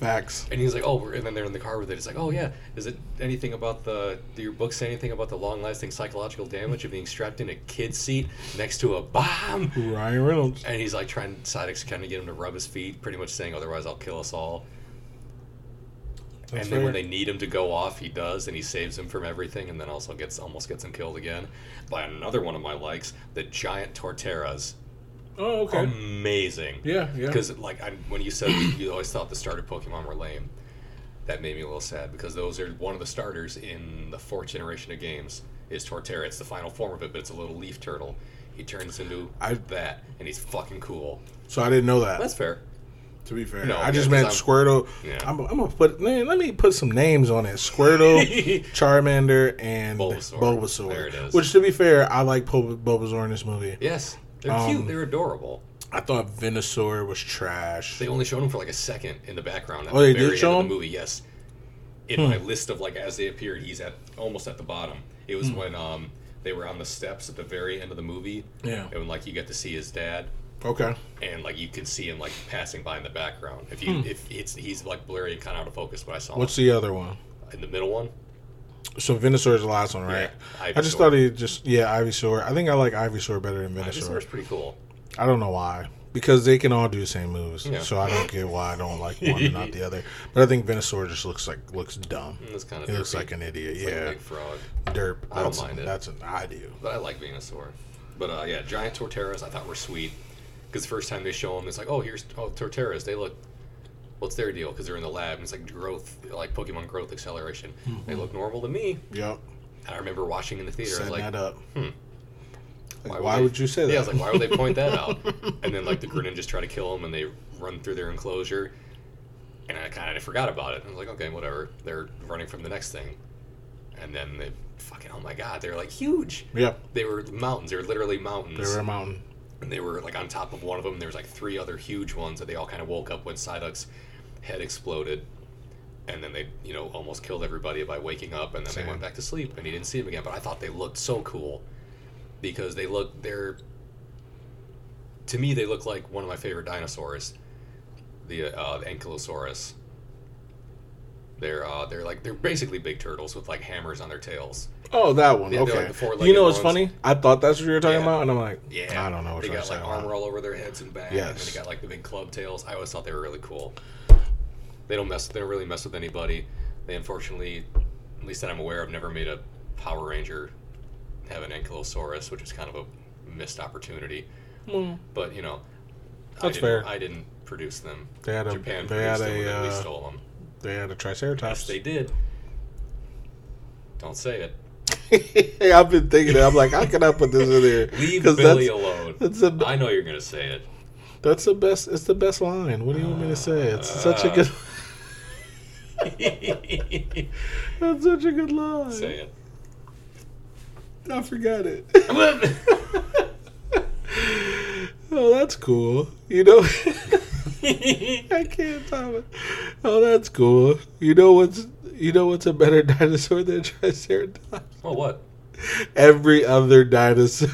Facts. And he's like, "Oh," we're, and then they're in the car with it. It's like, "Oh yeah, is it anything about the? Do your books say anything about the long-lasting psychological damage of being strapped in a kid's seat next to a bomb?" Ryan Reynolds. And he's like trying, Sidex kind of get him to rub his feet, pretty much saying, "Otherwise, I'll kill us all." That's and then when they need him to go off, he does, and he saves him from everything, and then also gets almost gets him killed again by another one of my likes, the giant Torterras. Oh, okay. Amazing. yeah, yeah. Because like I, when you said you always thought the starter Pokemon were lame, that made me a little sad because those are one of the starters in the fourth generation of games is Torterra. It's the final form of it, but it's a little leaf turtle. He turns into I- that, and he's fucking cool. So I didn't know that. That's fair. to be fair, No, I yeah, just meant I'm- Squirtle. Yeah. I'm, I'm gonna put man. Let me put some names on it: Squirtle, Charmander, and Bulbasaur. Bulbasaur. There it is. Which, to be fair, I like Bul- Bulbasaur in this movie. Yes, they're Um, cute. They're adorable. I thought Venusaur was trash. They only showed him for like a second in the background. At Oh, the they did show end him? of the movie. Yes. In my list of like as they appeared, he's at almost at the bottom. It was when um they were on the steps at the very end of the movie. Yeah. And like you get to see his dad, Okay. and like you can see him like passing by in the background. If you if it's he's like blurry and kind of out of focus, but I saw Hmm. What's him the other one? in the middle one. So Venusaur is the last one, right? Yeah, I just thought he just yeah Ivysaur. I think I like Ivysaur better than Ivysaur's Venusaur. pretty cool. I don't know why. Because they can all do the same moves, Yeah. so I don't get why I don't like one and not the other. But I think Venusaur just looks like looks dumb. Mm, It's kind of He looks like an idiot. Like a yeah, big frog. derp. I don't mind it. That's an I do. But I like Venusaur. But uh, yeah, giant Torterras I thought were sweet. Because the first time they show them, it's like, oh, here's oh, Torterras. They look, what's their deal? Because they're in the lab, and it's like growth, like Pokemon growth acceleration. Mm-hmm. They look normal to me. Yep. And I remember watching in the theater. I was like, that up. hmm. Like, Why why, would would, you say that? yeah, I was like, why would they point that out? And then like the Greninjas try to kill them, and they run through their enclosure. And I kind of forgot about it. I was like, okay, whatever. They're running from the next thing. And then they fucking, oh my god, they're like huge. Yep. They were mountains. They were literally mountains. They were a mountain. And they were like on top of one of them. There was like three other huge ones that they all kind of woke up when Psyduck's head exploded, and then they you know almost killed everybody by waking up, and then Same. they went back to sleep, and he didn't see them again. But I thought they looked so cool because they look they're to me they look like one of my favorite dinosaurs, the uh, the Ankylosaurus. They're uh, they're like they're basically big turtles with like hammers on their tails. Oh, that one. Okay. like you know what's ones. funny? I thought that's what you were talking Yeah. about, and I'm like, Yeah, I don't know what they you're got like armor all over their heads and back. and they got like the big club tails. I always thought they were really cool. They don't mess. They don't really mess with anybody. They unfortunately, at least that I'm aware of, never made a Power Ranger have an Ankylosaurus, which is kind of a missed opportunity. Well, But you know, I That's didn't, fair. I didn't produce them. They had a- Japan they had them a, we uh, stole them. they had a Yes, Triceratops. they did. Don't say it. Hey, I've been thinking. It. I'm like, how can I put this in there? Leave Billy that's, alone. that's the I know you're gonna say it. that's the best. It's the best line. What do you want me to say? It's such a Uh, good. That's such a good line. say it. I forgot it. oh, that's cool. You know. I can't tell it. Oh, that's cool. You know what's you know what's a better dinosaur than Triceratops? well, what? Every other dinosaur.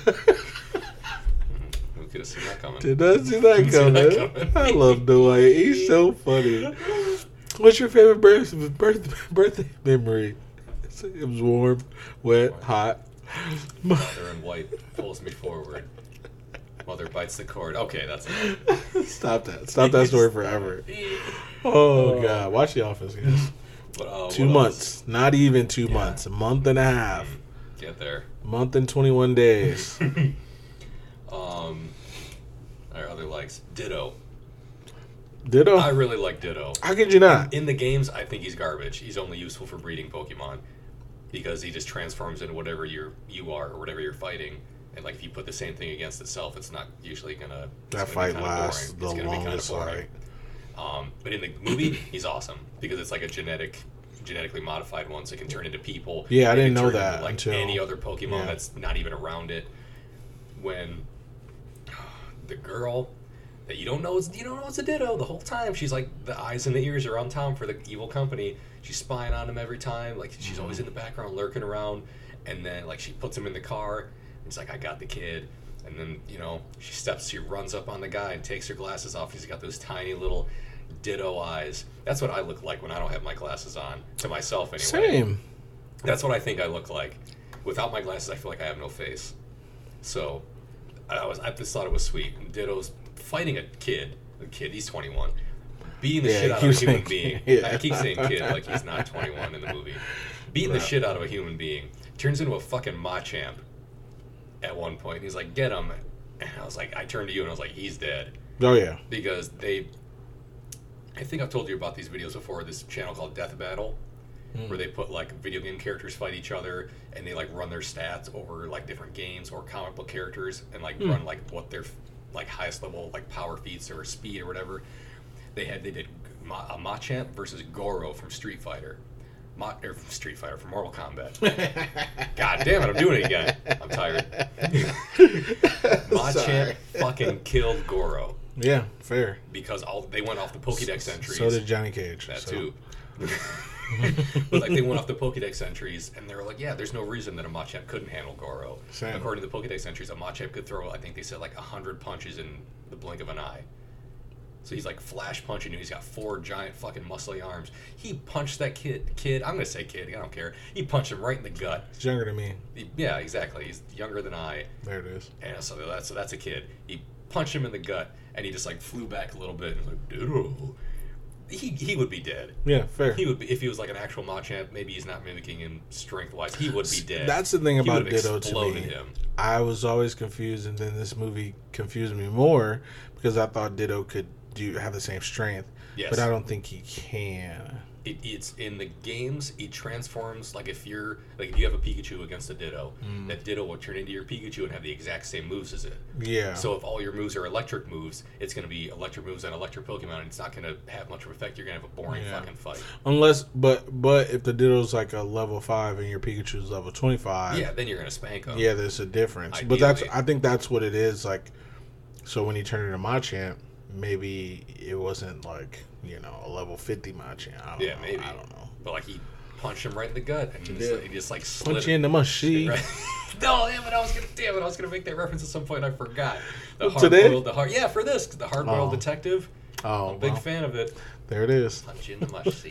Who could have seen that coming? Did not see that Didn't see that coming. coming. I love Dwight. He's so funny. What's your favorite birth, birth birthday memory? It was warm, wet, hot. Mother in white pulls me forward. Mother bites the cord. Okay, that's it. Stop that. Stop that story forever. Oh, God. Watch The Office, guys. But, uh, Two what months. Not even two Yeah. months. A month and a half. Get there. month and 21 days. Um, our other likes Ditto. Ditto. I really like Ditto. How could you not? In the games, I think he's garbage. He's only useful for breeding Pokemon because he just transforms into whatever you're you are or whatever you're fighting. And like if you put the same thing against itself, it's not usually gonna. That fight lasts boring. the It's gonna be kinda longest boring. fight. Um, but in the movie, he's awesome because it's like a genetic, genetically modified one, so it can turn into people. Yeah, I didn't know that into, like until- any other Pokemon yeah. that's not even around it. When the girl that you don't know is you don't know it's a Ditto the whole time. She's like the eyes and the ears are on Tom for the evil company. She's spying on him every time. Like she's Mm-hmm. always in the background lurking around. And then like she puts him in the car. It's like I got the kid. And then you know she steps, she runs up on the guy and takes her glasses off. He's got those tiny little Ditto eyes. That's what I look like when I don't have my glasses on. To myself anyway. Same. That's what I think I look like. Without my glasses, I feel like I have no face. So, I was I just thought it was sweet. Ditto's fighting a kid. A kid, he's 21. Beating the Yeah, shit out of a human being. yeah. I keep saying kid like he's not 21 in the movie. Beating the shit out of a human being. Turns into a fucking Machamp at one point. He's like, get him. And I was like, I turned to you and I was like, he's dead Oh, yeah. because they I think I've told you about these videos before this channel called Death Battle hmm. where they put like video game characters fight each other and they like run their stats over like different games or comic book characters and like hmm. run like what their like highest level like power feats or speed or whatever they had they did Ma- a Machamp versus Goro from Street Fighter Ma- or Street Fighter from Mortal Kombat God damn it I'm doing it again I'm tired Machamp fucking killed Goro Yeah, fair. because all they went off the Pokédex entries. So did Johnny Cage. that so. too. but like they went off the Pokédex entries, and they were like, "Yeah, there's no reason that a Machamp couldn't handle Goro." Same. According to the Pokédex entries, a Machamp could throw, I think they said like hundred punches in the blink of an eye. So he's like flash punching you. He's got four giant fucking muscly arms. He punched that kid. Kid, I'm gonna say kid. I don't care. He punched him right in the gut. He's younger than me. He- yeah, exactly. He's younger than I. There it is. And so that's so that's a kid. He punched him in the gut, and he just like flew back a little bit and was like, Ditto. Oh. He he would be dead. Yeah, fair. He would be if he was like an actual Machamp. Maybe he's not mimicking him strength wise. He would be dead. That's the thing about Ditto to me. him. I was always confused, and then this movie confused me more because I thought Ditto could do have the same strength, Yes. but I don't think he can. It, it's in the games. It transforms like if you're like if you have a Pikachu against a Ditto, Mm. that Ditto will turn into your Pikachu and have the exact same moves as it. Yeah. So if all your moves are electric moves, it's going to be electric moves on electric Pokemon, and it's not going to have much of an effect. You're going to have a boring Yeah. fucking fight. Unless, but but if the Ditto's like a level five and your Pikachu's level twenty five, Yeah, then you're going to spank them. yeah, there's a difference. But that's I think that's what it is. Like, so when he turned into Machamp, maybe it wasn't like you know a level fifty Machamp. I don't Yeah, know. maybe. I don't know. But like he punched him right in the gut, and he He just, did. he just like slid Punch you in the mushy. Right. no, damn it! I was gonna, damn it! I was gonna make that reference at some point. I forgot. The Today? hard-boiled, the hard, yeah, for this, the hard-boiled Oh. detective. Oh, I'm a big well, fan of it. there it is. Punch you in the mush. See,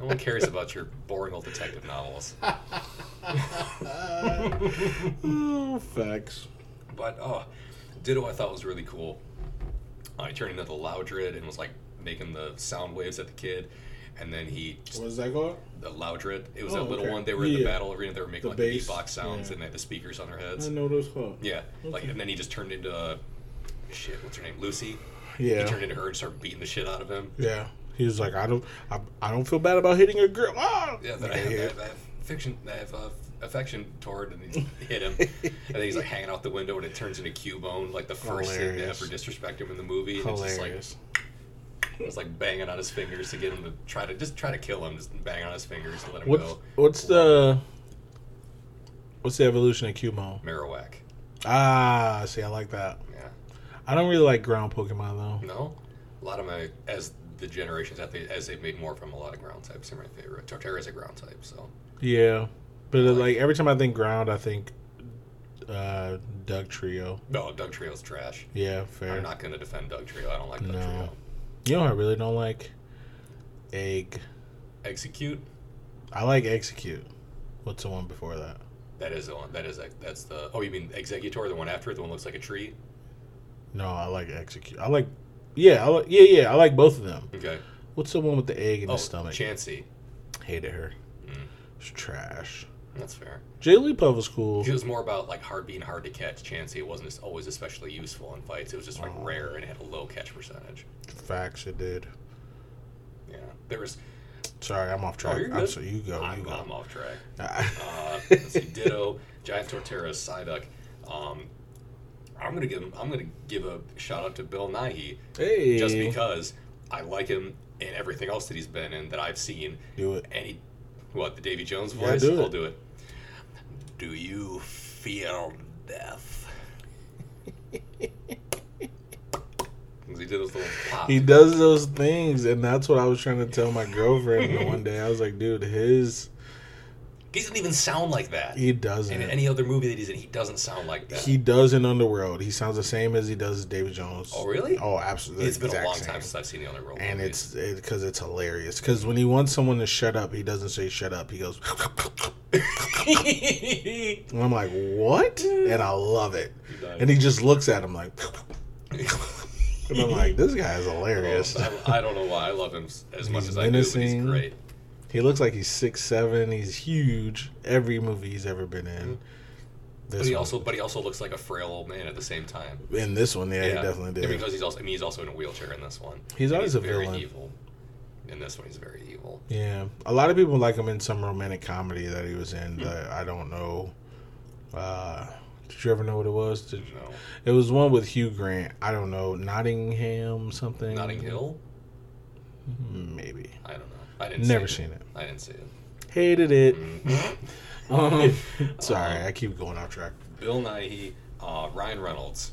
no one cares about your boring old detective novels. oh, facts. But oh, Ditto, I thought was really cool. Uh, he turned into the Loudred and was like making the sound waves at the kid, and then he was that called? the Loudred. It was Oh, a little okay. one. They were in the Yeah. battle arena. They were making The like bass, beatbox sounds, yeah. and they had the speakers on their heads. I know what called. Yeah, like and then he just turned into uh, shit. What's her name? Lucy. Yeah. He turned into her and started beating the shit out of him. Yeah. He was like, I don't, I, I don't feel bad about hitting a girl. Ah! Yeah, that I yeah. I have, I have fiction, have uh, affection toward, and he hit him. and then he's like hanging out the window, and it turns into Cubone, like the first thing to ever disrespect him in the movie. And it's just like Hilarious. it was like banging on his fingers to get him to try to just try to kill him, just bang on his fingers to let him What's go. what's the what's the evolution of Cubone? Marowak. Ah, see, I like that. Yeah. I don't really like ground Pokemon though. No. A lot of my as the generations they as they've made more from a lot of ground types are my favorite. Torterra is a ground type, so Yeah, but uh, like every time I think ground, I think uh, Dugtrio. no, Dugtrio's trash. Yeah, fair. I'm not gonna defend Dugtrio. I don't like Doug No. Trio. You know, I really don't like egg. Exeggcute. I like Exeggcute. What's the one before that? That is the one. That is ex- that's the. Oh, you mean Exeggutor, the one after it, the one that looks like a tree? No, I like Exeggcute. I like. Yeah, I like, yeah, yeah. I like both of them. Okay. What's the one with the egg in oh, the stomach? Chansey. Hated her. Mm. It's trash. That's fair. Jigglypuff was cool. It was more about like hard being hard to catch. Chansey it wasn't as- always especially useful in fights. It was just like Oh. rare and it had a low catch percentage. Facts, it did. Yeah. There was. Sorry, I'm off track. you're I'm sorry, you go. I'm, You go. I'm off track. Ah. Uh, let's see, Ditto, Giant Torterra, Psyduck. Um, I'm gonna give him, I'm gonna give a shout out to Bill Nighy hey, just because I like him and everything else that he's been in that I've seen. do it. And he, what the Davy Jones Yeah, voice? do. I'll do it. Do you fear death? he did. He does those things, and that's what I was trying to tell my girlfriend one day. I was like, dude, his He doesn't even sound like that. he doesn't. in any other movie that he's in, he doesn't sound like that. He does in Underworld. He sounds the same as he does as David Jones. oh really? Oh, absolutely. it's been a long same. time since I've seen the Underworld. Movie. And movies. it's because it's hilarious. Because when he wants someone to shut up, he doesn't say shut up. He goes, and I'm like, what? And I love it. And he just looks at him like, and I'm like, this guy is oh, hilarious. I, I don't know why I love him as much He's as I do, but he's great. He looks like he's six seven. He's huge. Every movie he's ever been in. This But he one. also, but he also looks like a frail old man at the same time. in this one, yeah, he definitely And did. because he's also, I mean, he's also in a wheelchair in this one. He's And always a very villain. evil. In this one, he's very evil. Yeah, a lot of people like him in some romantic comedy that he was Hmm. in. That I don't know. Uh, did you ever know what it was? Did, No, it was one with Hugh Grant. I don't know Nottingham something. Notting Hill. Maybe. I don't know. I didn't. Never see seen it. I didn't see it. Hated it. Mhm. Um, sorry, I keep going off track. Bill Nighy, uh, Ryan Reynolds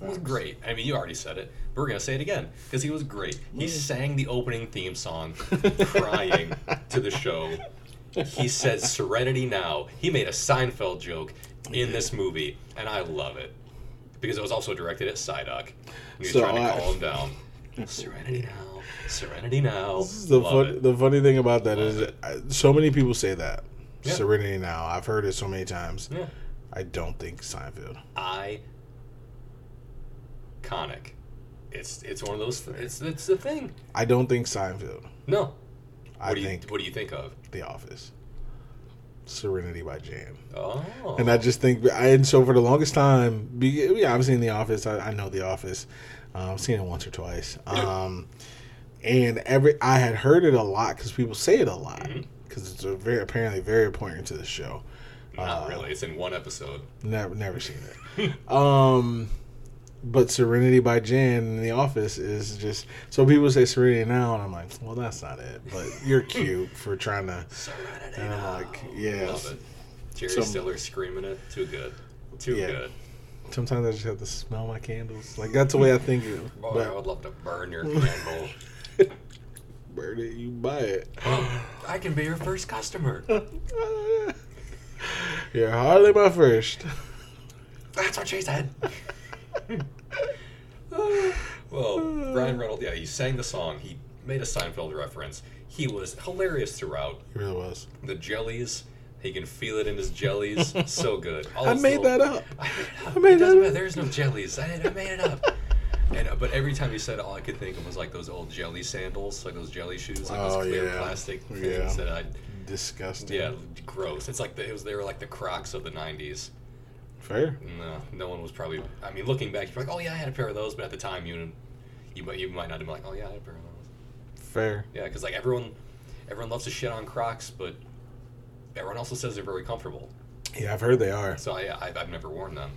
was great. I mean, you already said it, but we're gonna say it again because he was great. He sang the opening theme song, crying to the show. He said "Serenity Now." He made a Seinfeld joke in this movie, and I love it because it was also directed at Psyduck. And he was So trying to I- calm him down. Serenity now, serenity now. The fun, it. the funny thing about that is, I, so many people say that Yeah. Serenity now. I've heard it so many times. Yeah. I don't think Seinfeld. I, iconic. It's it's one of those. It's it's the thing. I don't think Seinfeld. No. I What do you think What do you think of? The Office. Serenity by Jan. Oh. And I just think, I, and so for the longest time, be, yeah, I've seen The Office. I, I know The Office. Um, I've seen it once or twice. Um, and every I had heard it a lot because people say it a lot because it's a very apparently very important to the show. Not uh, really. It's in one episode. Never, never seen it. um, but Serenity by Jan in The Office is just so people say Serenity now, and I'm like, well, that's not it. But you're cute for trying to. Serenity. And I'm now. like, yes. Love it. Jerry Some- Stiller screaming it. Too good. Too Yeah. good. Sometimes I just have to smell my candles. Like that's the way I think. Of, Boy, but I would love to burn your candle. burn it, you buy it. I can be your first customer. You're hardly my first. That's what she said. well, Ryan Reynolds, yeah, he sang the song. He made a Seinfeld reference. He was hilarious throughout. He really was. The jellies, he can feel it in his jellies. so good. All I made little- that up. I made it up. I made it doesn't that matter. There's no jellies. I, I made it up. And, uh, but every time he said it, all I could think of was like those old jelly sandals, like those jelly shoes, like Oh, those clear yeah. plastic things Yeah. that I, Disgusting. yeah, gross. It's like the, it was they were like the Crocs of the '90s. Fair. No, no one was probably. I mean, looking back, you're like, oh yeah, I had a pair of those, but at the time, you you might you might not have been like, oh yeah, I had a pair of those. Fair. Yeah, because like everyone, everyone loves to shit on Crocs, but everyone also says they're very comfortable. Yeah, I've heard they are. So I, I've, I've never worn them.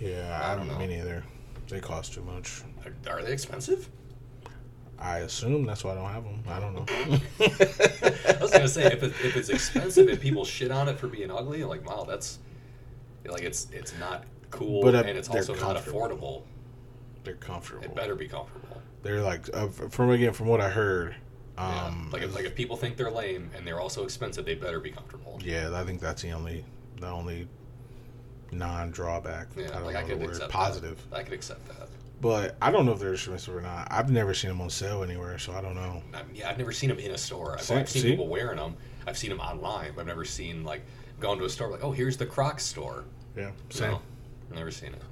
Yeah, I I don't don't know. Me neither. They cost too much. Are, are they expensive? I assume that's why I don't have them. I don't know. I was gonna say if, it, if it's expensive and people shit on it for being ugly, like wow, that's like it's it's not cool But, uh, and it's also not affordable. they're comfortable. It better be comfortable. They're like uh, from again from what I heard. Yeah. Um, Like if, like if people think they're lame and they're also expensive, they better be comfortable. yeah, I think that's the only the only non drawback. Yeah, I don't like know I the could word accept positive. That. I could accept that. But I don't know if they're expensive or not. I've never seen them on sale anywhere, so I don't know. I mean, yeah, I've never seen them in a store. I've, I've seen see? people wearing them. I've seen them online, but I've never seen like gone to a store like, oh, here's the Crocs store. Yeah, same, No, never seen it.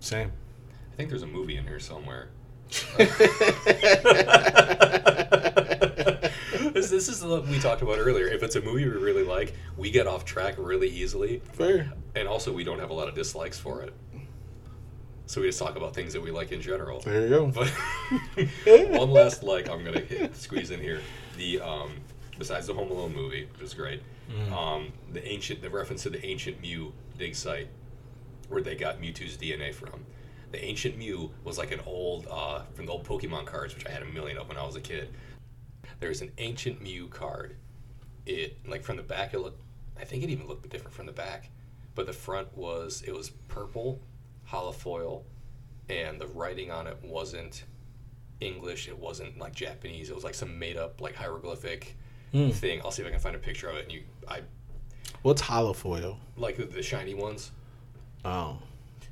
same. I think there's a movie in here somewhere. this, is what we talked about earlier. If it's a movie we really like, we get off track really easily, Fair. and also we don't have a lot of dislikes for it. So we just talk about things that we like in general. There you go. But one last like I'm gonna hit, squeeze in here. The um, besides the Home Alone movie, which is great, um, the ancient the reference to the ancient Mew dig site, where they got Mewtwo's DNA from. The ancient Mew was like an old uh, from the old Pokemon cards, which I had a million of when I was a kid. There's an ancient Mew card. It like from the back, it looked. I think it even looked different from the back, but the front was it was purple, holofoil, and the writing on it wasn't English. It wasn't like Japanese. It was like some made up like hieroglyphic Hmm. thing. I'll see if I can find a picture of it. And you, I What's holofoil? like the, the shiny ones. Oh.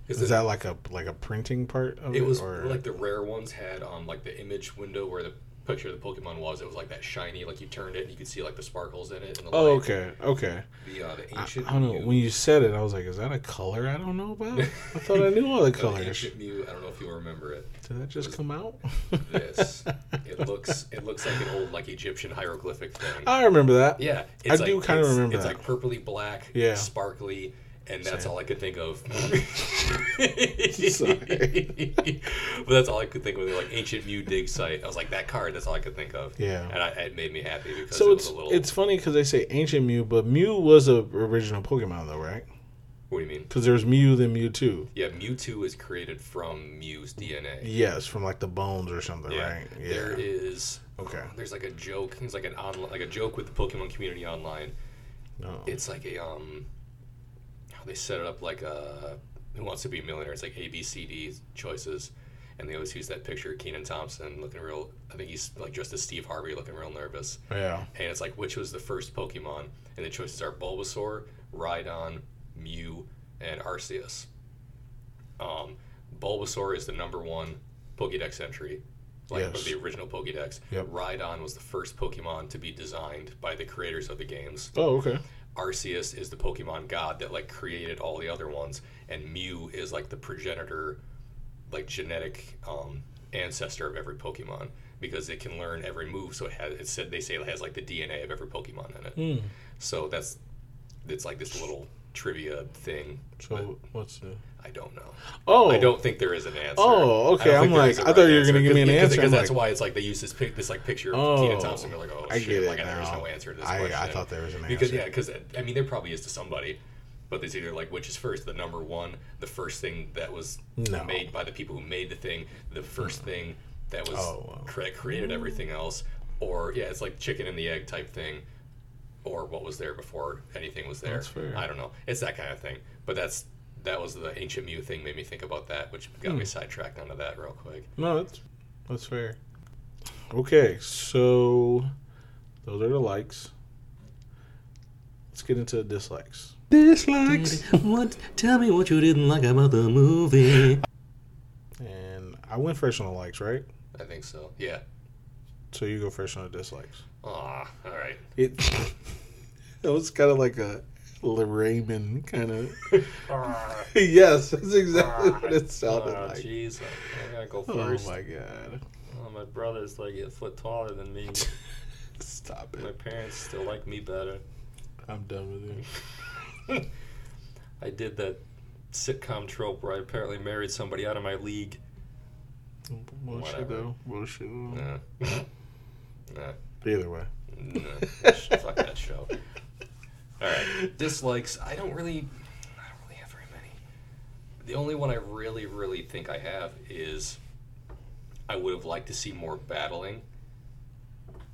is that like a like a printing part of it? It was or like the rare ones had on like the image window where the picture of the Pokemon was. It was like that shiny, like you turned it and you could see like the sparkles in it. And the Oh, light. okay, okay. The uh, the ancient. I don't know. Mew- When you said it, I was like, "Is that a color I don't know about?" I thought I knew all the the colors. ancient Mew. I don't know if you'll remember it. Did that just come out? This. it looks. It looks like an old like Egyptian hieroglyphic thing. I remember that. Yeah, I do kinda remember It's that. like purpley black, Yeah. sparkly, and that's all I could think of. But that's all I could think of. Like ancient Mew dig site. I was like that card. That's all I could think of. Yeah. and I, it made me happy because So it it's was a little. it's funny because they say ancient Mew, but Mew was a original Pokemon though, right? what do you mean? Because there's Mew then Mewtwo. Yeah, Mewtwo is created from Mew's DNA. Yes, from like the bones or something, Yeah. right? Yeah. There is. Okay. There's like a joke. It's like an on like a joke with the Pokemon community online. No. It's like a um. They set it up like a Who Wants to Be a Millionaire? It's like A B C D choices, and they always use that picture of Kenan Thompson looking real. I think he's like just as Steve Harvey looking real nervous. yeah. And it's like which was the first Pokemon, and the choices are Bulbasaur, Rhydon, Mew, and Arceus. Um, Bulbasaur is the number one Pokédex entry, like Yes. the original Pokédex. Yep. Rhydon was the first Pokemon to be designed by the creators of the games. Oh, okay. Arceus is the Pokemon god that like created all the other ones, and Mew is like the progenitor, like genetic um, ancestor of every Pokemon because it can learn every move. So it has. It said they say it has like the DNA of every Pokemon in it. Hmm. So that's it's like this little trivia thing. So but what's the? I don't know. Oh, I don't think there is an answer. Oh, okay. I'm like, is I thought you were gonna give me an answer. because that's like- why it's like they use this pic, this like picture of Oh, Kenan Thompson. You're like, oh I shit! like there's no answer to this I, question. I thought there was an because answer. Because yeah, because I mean there probably is to somebody, but there's either like which is first, the number one, the first thing that was No. made by the people who made the thing, the first mm. thing that was Oh, wow. created everything else, or yeah, it's like chicken and the egg type thing, or what was there before anything was there. That's fair. I don't know. It's that kind of thing, but that's. That was the ancient Mew thing. Made me think about that, which got Hmm. me sidetracked onto that real quick. No, that's that's fair. Okay, so those are the likes. Let's get into the dislikes. Dislikes. What? Tell me what you didn't like about the movie. And I went first on the likes, right? I think so. Yeah. So you go first on the dislikes. Ah, all right. It it was kind of like a Raymond kind of. yes, that's exactly what it sounded Oh, like. jeez. I gotta go Oh my god! Oh, my brother's like a foot taller than me. Stop it. my parents still like me better. I'm done with it. I did that sitcom trope where I apparently married somebody out of my league. Bullshit though. Bullshit. Nah. nah. Either way. Nah. Fuck that show. All right. Dislikes. I don't really. I don't really have very many. The only one I really, really think I have is I would have liked to see more battling.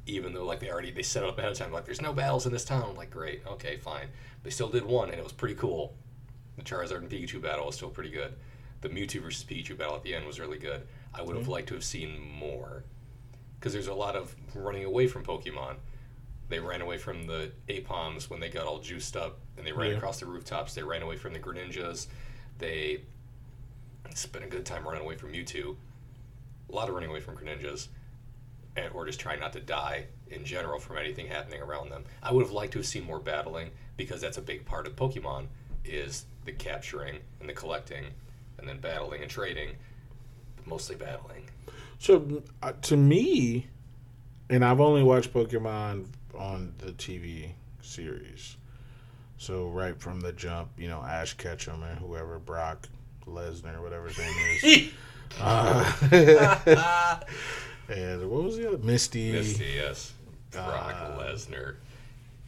Even though like they already they set it up ahead of time, like there's no battles in this town. I'm like, great, okay, fine. They still did one, and it was pretty cool. The Charizard and Pikachu battle was still pretty good. the Mewtwo versus Pichu battle at the end was really good. I would have Mm-hmm. liked to have seen more because there's a lot of running away from Pokemon. They ran away from the Aipoms when they got all juiced up, and they ran Yeah. across the rooftops. They ran away from the Greninjas. They spent a good time running away from Mewtwo. A lot of running away from Greninjas, and or just trying not to die in general from anything happening around them. I would have liked to have seen more battling because that's a big part of Pokemon is the capturing and the collecting, and then battling and trading, but mostly battling. So uh, to me, and I've only watched Pokemon on the TV series. So right from the jump, you know, Ash Ketchum and whoever Brock Lesnar, whatever his name is. uh, and what was the other Misty? Misty, yes. Brock Uh, Lesnar.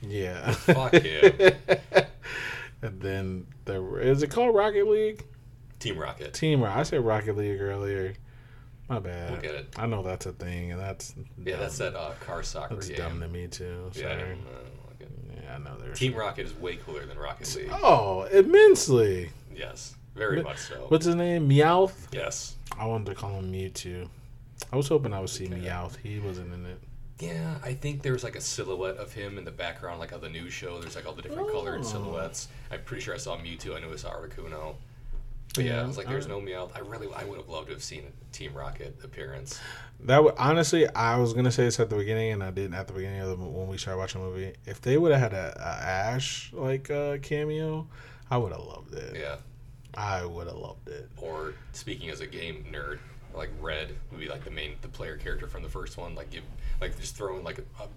Yeah. Fuck him. and then the is it called Rocket League? Team Rocket. Team Rocket. I said Rocket League earlier. My bad. We'll get it. I know that's a thing, and that's Yeah, dumb. that's that uh, car soccer That's game. dumb to me too. Yeah, I Sorry. don't, I don't like it. Yeah, I know there's Team Rocket is way cooler than Rocket League. Oh, immensely. Yes, very But- much so. What's his name? Meowth. Yes. I wanted to call him Mewtwo. I was hoping I would see Okay. Meowth. He wasn't in it. Yeah, I think there's like a silhouette of him in the background, like on the news show. There's like all the different colored Oh. silhouettes. I'm pretty sure I saw Mewtwo. I knew I saw Articuno. But yeah, I was like, there's no Meowth. I really, I would have loved to have seen a Team Rocket appearance. That would honestly, I was gonna say this at the beginning, and I didn't at the beginning of the when we started watching the movie. If they would have had a, a Ash like uh, cameo, I would have loved it. Yeah. I would have loved it. Or speaking as a game nerd, like Red would be like the main, the player character from the first one. Like give, like just throwing like, a,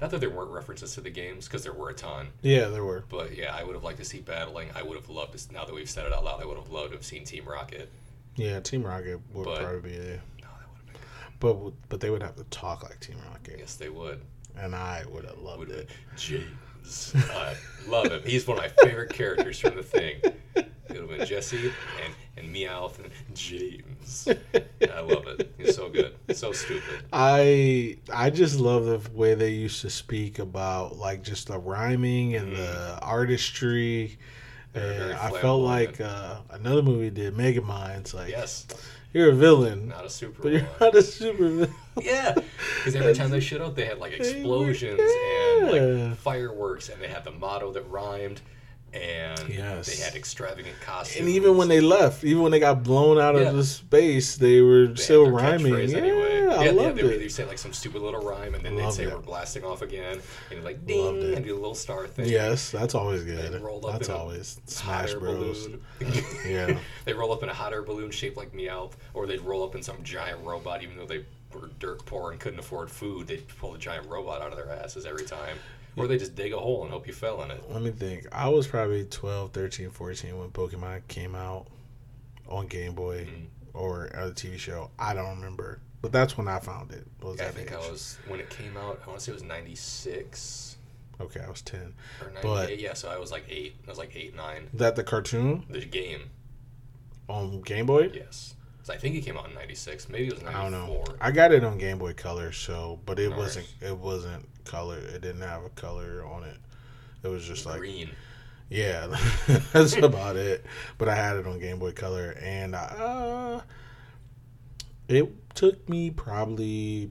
not that there weren't references to the games because there were a ton. Yeah, there were. But yeah, I would have liked to see battling. I would have loved to. Now that we've said it out loud, I would have loved to have seen Team Rocket. Yeah, Team Rocket would But- probably be there, No, that would have been. but but they would have to talk like Team Rocket, Yes, they would. and I would have loved Would have it. been James. I love him. He's one of my favorite characters from the thing. It would have Jesse and and Meowth and James. I love it. He's so good. So stupid. I I just love the way they used to speak about like just the rhyming and the artistry. And I felt like uh, another movie did Mega Minds. Like Yes, you're a villain, not a super. but you're villain. not a super villain. Yeah, because every time they showed up, they had like explosions and like fireworks, and they had the motto that rhymed, and Yes. they had extravagant costumes. And even when they left, even when they got blown out Yeah. of the space, they were They still rhyming. Yeah, anyway. I yeah, loved they it. either say like some stupid little rhyme, and then they'd say it. we're blasting off again, and like Loved ding, it. and do a little star thing. Yes, that's always They good. roll up That's in a always hot Smash air Bros. balloon. Yeah. they roll up in a hot air balloon shaped like Meowth, or they'd roll up in some giant robot, even though they were dirt poor and couldn't afford food. They'd pull a giant robot out of their asses every time. Or they just dig a hole and hope you fell in it. Let me think. I was probably 12, 13, 14 when Pokemon came out on Game Boy Mhm. or a TV show. I don't remember. But that's when I found it. Was I think age. I was when it came out. I want to say it was '96 Okay, I was 10. or But- yeah, so I was like eight. I was like eight, nine. That the cartoon The game, on Game Boy? yes. So I think it came out in '96. Maybe it was '94. I don't know. I got it on Game Boy Color, so but it wasn't it wasn't color. It didn't have a color on it. It was just like Green. Yeah, that's about it. But I had it on Game Boy Color, and I, uh, it took me probably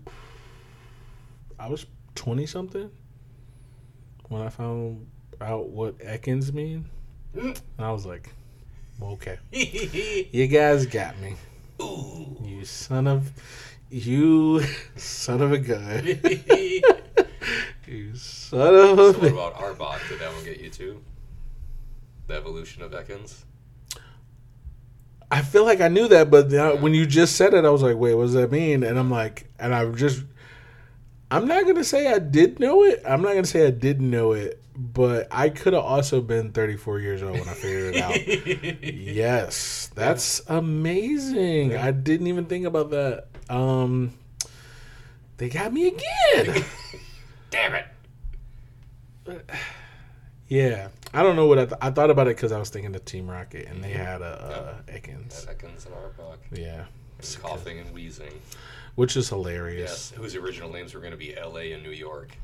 I was twenty something when I found out what Ekans mean, and I was like, "Okay, you guys got me, Ooh. you son of you son of a gun, you son of So what about Arbok? Did that one get you too? The evolution of Ekans? I feel like I knew that, but when you just said it, I was like, "Wait, what does that mean?" And I'm like, and I just, I'm not gonna say I did know it. I'm not gonna say I didn't know it, but I could have also been 34 years old when I figured it out. yes, that's amazing. I didn't even think about that. Um, they got me again. Damn it! yeah, I don't know what I, th- I thought about it because I was thinking of Team Rocket, and they had a uh, Ekans. Had Ekans and Arbok. Yeah, And Koffing and Weezing. which is hilarious. Yes, whose original names were going to be L.A. and New York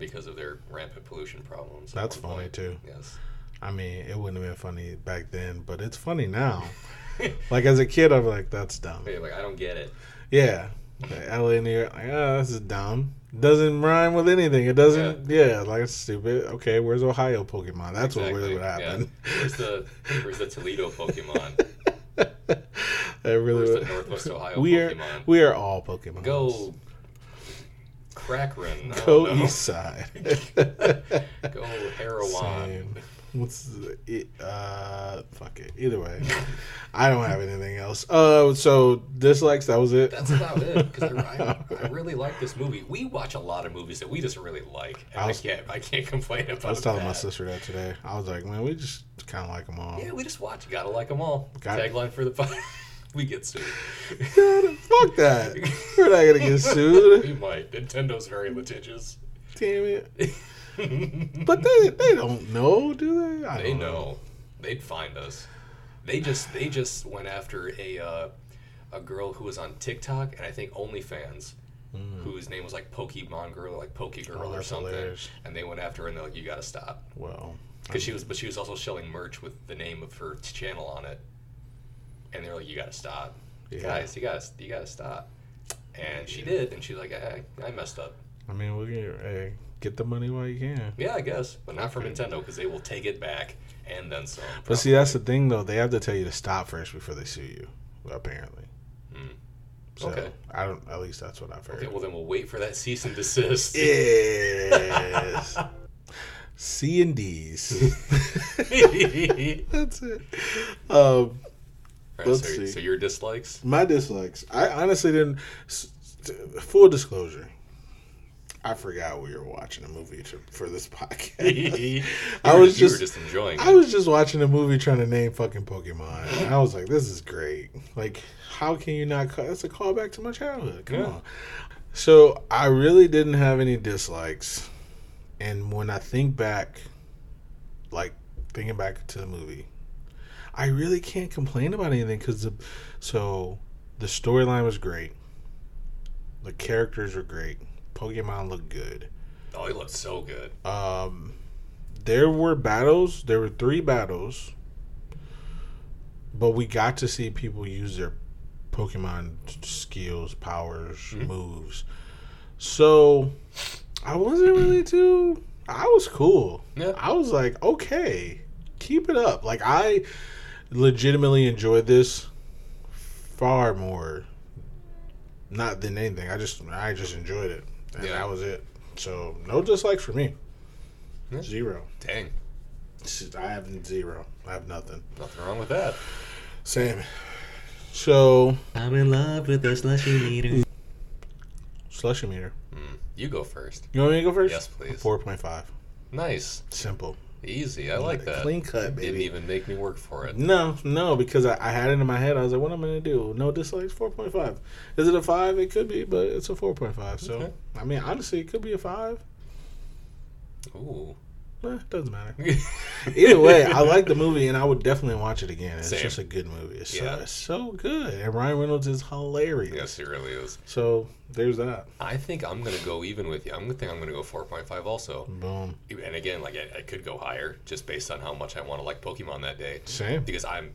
because of their rampant pollution problems. That's funny point. too. Yes. I mean, it wouldn't have been funny back then, but it's funny now. like as a kid, I'm like, that's dumb. You're like, I don't get it. Yeah, like, LA, New York. Like, oh, this is dumb. Doesn't rhyme with anything. It doesn't. Yeah, like it's stupid. Okay, where's Ohio Pokemon? That's what really would happen. Yeah. Where's the Where's the Toledo Pokemon? that really Where's the. Northwest Ohio We are we are all Pokemon. Go Crackrin. Go know. east side. Go. Same. What's the, it, uh fuck it. Either way, I don't have anything else. Uh, so dislikes. That was it. That's about it. Because I, I really like this movie. We watch a lot of movies that we just really like, and I I, can't I can't complain about. It. I was telling my sister that today. I was like, man, we just kind of like them all. Yeah, we just watch. Gotta like them all. Got. Tagline for the. We get sued. God, fuck that. We're not gonna get sued. we might. Nintendo's very litigious. Damn it. But they they don't know, do they? I They don't know. They'd find us. They just they just went after a uh, a girl who was on TikTok and I think OnlyFans, whose name was like Pokemon Girl or like Poke Girl Hmm. Oh, or something. hilarious. And they went after her and they're like, "You gotta stop," Well, because she was but she was also selling merch with the name of her channel on it. And they're like, "You gotta stop, Yeah. guys. You gotta you gotta stop." And she did, and she's like, I, "I messed up." I mean, we can hey, get the money while you can. Yeah, I guess, but not from Nintendo because they will take it back and then some. But see, that's the thing, though. They have to tell you to stop first before they sue you. Apparently. Hmm. So, Okay. I don't. At least that's what I've heard. Okay, well then we'll wait for that cease and desist. Yes. C and D's. That's it. Um, Let's so, see. so your dislikes? my dislikes. I honestly didn't. Full disclosure. I forgot we were watching a movie to, for this podcast. I was you just, were just enjoying I was just watching a movie trying to name fucking Pokemon. And I was like, this is great. Like, how can you not? Call, that's a callback to my childhood. Come Yeah. on. So I really didn't have any dislikes, and when I think back, like thinking back to the movie, I really can't complain about anything because the so the storyline was great, the characters were great, Pokemon looked good. Oh, it looked so good. Um, there were battles. There were three battles, but we got to see people use their Pokemon skills, powers, Mhm. moves. So I wasn't really too. I was cool. Yeah. I was like, okay, keep it up. Like I legitimately enjoyed this far more. Not than anything. I just I just enjoyed it, and Yeah. that was it. So no dislikes for me. Yeah. Zero. Dang, I have zero. I have nothing. nothing wrong with that. Same. So I'm in love with the slushy meter. slushy meter. Hmm. You go first. You want me to go first? Yes, please. Four point five. Nice, Simple. Easy. I like that. Clean cut, Didn't even make me work for it. No, no, because I, I had it in my head. I was like, what am I gonna do? No dislikes. Four point five. Is it a five? It could be, but it's a four point five. So Okay. I mean, honestly, it could be a five. Ooh. Eh, doesn't matter. Either way, I like the movie, and I would definitely watch it again. It's Same. just a good movie. It's, Yeah. so, it's so good, and Ryan Reynolds is hilarious. yes, he really is. So there's that. I think I'm gonna go even with you. I'm gonna think I'm gonna go 4.5 also. Boom. And again, like I, I could go higher just based on how much I want to like Pokemon that day. Same. Because I'm,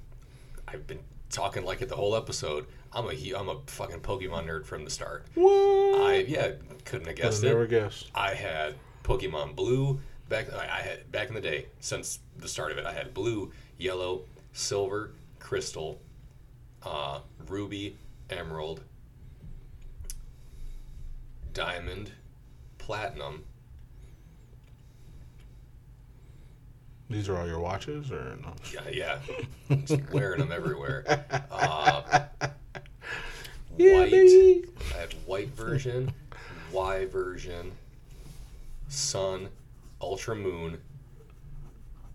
I've been talking like it the whole episode. I'm a I'm a fucking Pokemon nerd from the start. What? I yeah couldn't have guessed never it. guessed. I had Pokemon Blue back. I had back in the day since the start of it. I had Blue, Yellow, Silver, Crystal, uh, Ruby, Emerald, Diamond, Platinum. These are all your watches, or no? Yeah, yeah, just wearing them everywhere. Uh, Yeah, white. baby. I had white version, Y version, Sun, Ultra Moon,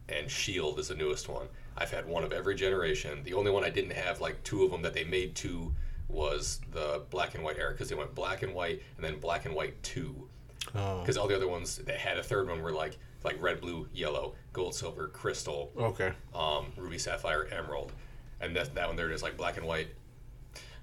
and Shield is the newest one. I've had one of every generation. The only one I didn't have, like two of them that they made two, was the black and white era because they went black and white and then black and white two. Oh, Because all the other ones that had a third one were like like red, blue, yellow, gold, silver, crystal, okay. um, ruby, sapphire, emerald, and that that one there is like black and white,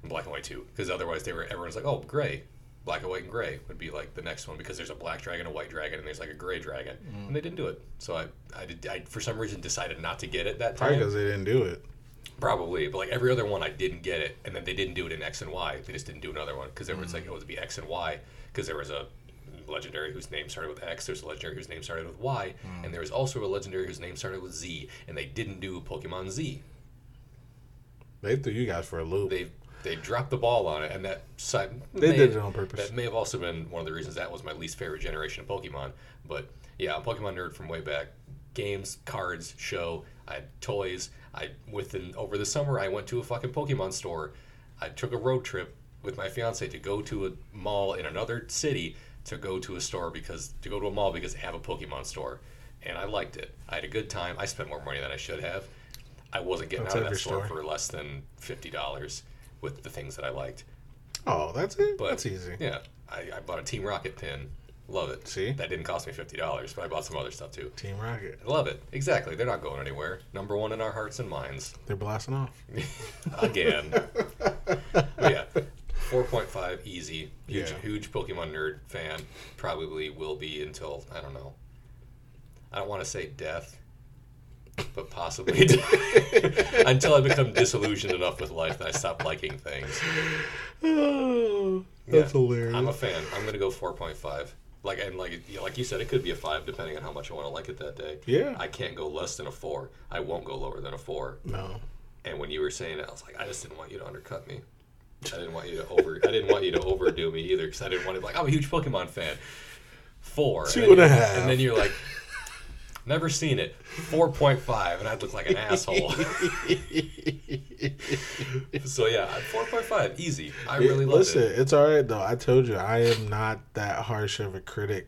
and black and white two. Because otherwise they were everyone's like oh gray, black and white and gray would be like the next one because there's a black dragon, a white dragon, and there's like a gray dragon, and they didn't do it. So I I did I for some reason decided not to get it that Probably time. because they didn't do it. Probably, but like every other one, I didn't get it, and then they didn't do it in X and Y. They just didn't do another one because there was like it would be X and Y because there was a legendary whose name started with X. There's a legendary whose name started with Y, and there was also a legendary whose name started with Z. And they didn't do Pokemon Z. They threw you guys for a loop. They they dropped the ball on it, and that side They may- did it on purpose. That may have also been one of the reasons that was my least favorite generation of Pokemon. But yeah, I'm a Pokemon nerd from way back. Games, cards, show. I had toys. I within over the summer I went to a fucking Pokemon store. I took a road trip with my fiance to go to a mall in another city to go to a store because to go to a mall because they have a Pokemon store, and I liked it. I had a good time. I spent more money than I should have. I wasn't getting That's out of that store store. for less than fifty dollars with the things that I liked. oh, that's it. But that's easy. Yeah, I, I bought a Team Rocket pin. Love it. See? that didn't cost me fifty dollars, but I bought some other stuff too. Team Rocket. Love it. Exactly. They're not going anywhere. Number one in our hearts and minds. They're blasting off. Again. yeah. 4.5 easy. Huge, Yeah. huge Pokemon nerd fan. Probably will be until I don't know. I don't want to say death, but possibly until I become disillusioned enough with life that I stop liking things. Oh, that's Yeah. hilarious. I'm a fan. I'm gonna go 4.5. Like and like like you said, it could be a five depending on how much I want to like it that day. Yeah. I can't go less than a four. I won't go lower than a four. no. And when you were saying it, I was like, I just didn't want you to undercut me. I didn't want you to over. I didn't want you to overdo me either because I didn't want to be like I'm a huge Pokemon fan. Four. Two then and a half. And then you're like, never seen it. Four point five, and I'd look like an asshole. so yeah, four point five, easy. I really loved Listen, it. it's all right though. I told you I am not that harsh of a critic.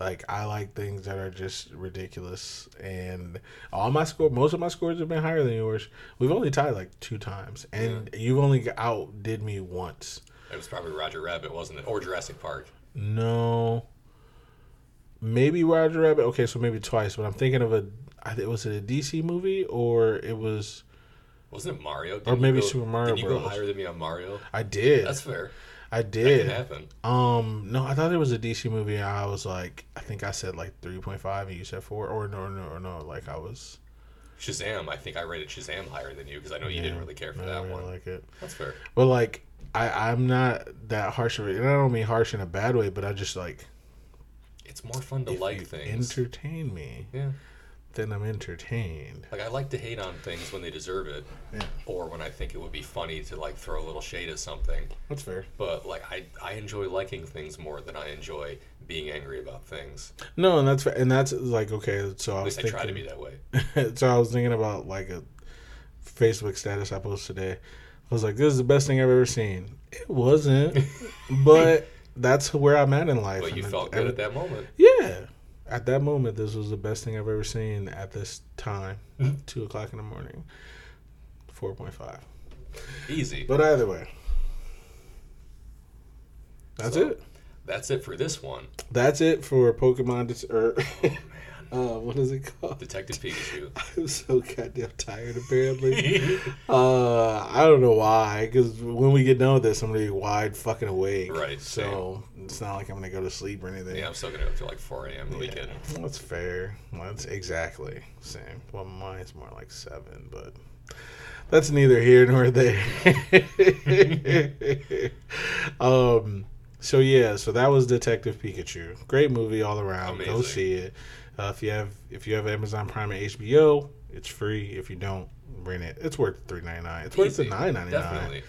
Like I like things that are just ridiculous, and all my score, most of my scores have been higher than yours. We've only tied like two times, and you've only outdid me once. It was probably Roger Rabbit, wasn't it? Or Jurassic Park. No, maybe Roger Rabbit. Okay, so maybe twice, but I'm thinking of a. I think was it a DC movie or it was? Wasn't it Mario? Or Didn't you maybe go- Super Mario Didn't you go Bros. higher than me on Mario? I did. That's fair. I That did. can happen. Um, no, I thought it was a DC movie. I was like, I think I said like three point five, and you said four, or no, no, or no, like I was. Shazam, I think I rated Shazam higher than you because I know you yeah, didn't really care for I that really one. like it, That's fair. but like I, I'm not that harsh of it, and I don't mean harsh in a bad way, but I just like It's more fun to if like you things. entertain me, yeah. then I'm entertained. Like I like to hate on things when they deserve it, Yeah, or when I think it would be funny to like throw a little shade at something. that's fair. But like I, I enjoy liking things more than I enjoy being angry about things. No, and that's and that's like okay. So I At was least I thinking, try to be that way. so I was thinking about like a Facebook status I posted today. I was like, "This is the best thing I've ever seen." It wasn't, but that's where I'm at in life. But you and felt it- good at that moment. Yeah, at that moment, this was the best thing I've ever seen at this time, Mm-hmm. two o'clock in the morning. Four point five. Easy. But either way, that's So- it. That's it for this one. That's it for Pokemon. Dis- or, Oh, uh, what is it called? Detective Pikachu. I'm so goddamn tired. Apparently. Uh, I don't know why. Because when we get done with this, I'm gonna be wide fucking awake. Right, So it's not like I'm gonna go to sleep or anything. yeah, I'm still gonna go till like 4 a.m. the Yeah, weekend. That's fair. That's exactly same. Well, mine's more like seven, but that's neither here nor there. um. So yeah, so that was Detective Pikachu. Great movie all around. Go see it. Uh, if you have if you have Amazon Prime and HBO, it's free. If you don't, rent it. It's worth three ninety nine. It's worth the Easy. nine ninety nine Definitely.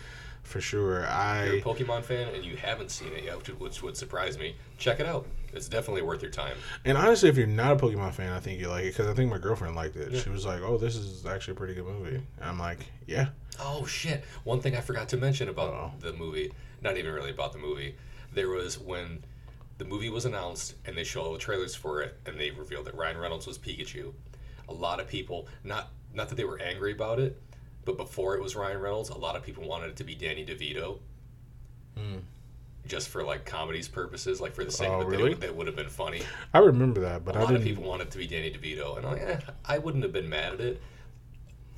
for sure. If you're a I Pokemon fan and you haven't seen it yet, which, which would surprise me, check it out. It's definitely worth your time. and honestly, if you're not a Pokemon fan, I think you like it because I think my girlfriend liked it. Yeah. She was like, "Oh, this is actually a pretty good movie." And I'm like, "Yeah." Oh shit! One thing I forgot to mention about Uh-oh. the movie, not even really about the movie, there was when the movie was announced and they showed all the trailers for it and they revealed that Ryan Reynolds was Pikachu. A lot of people, not not that they were angry about it, but before it was Ryan Reynolds, a lot of people wanted it to be Danny DeVito. Hmm. Just for like comedy's purposes, like for the sake Oh, of it, really? that, would have been funny. I remember that, but a I lot didn't. of people wanted it to be Danny DeVito, and I, eh, I wouldn't have been mad at it.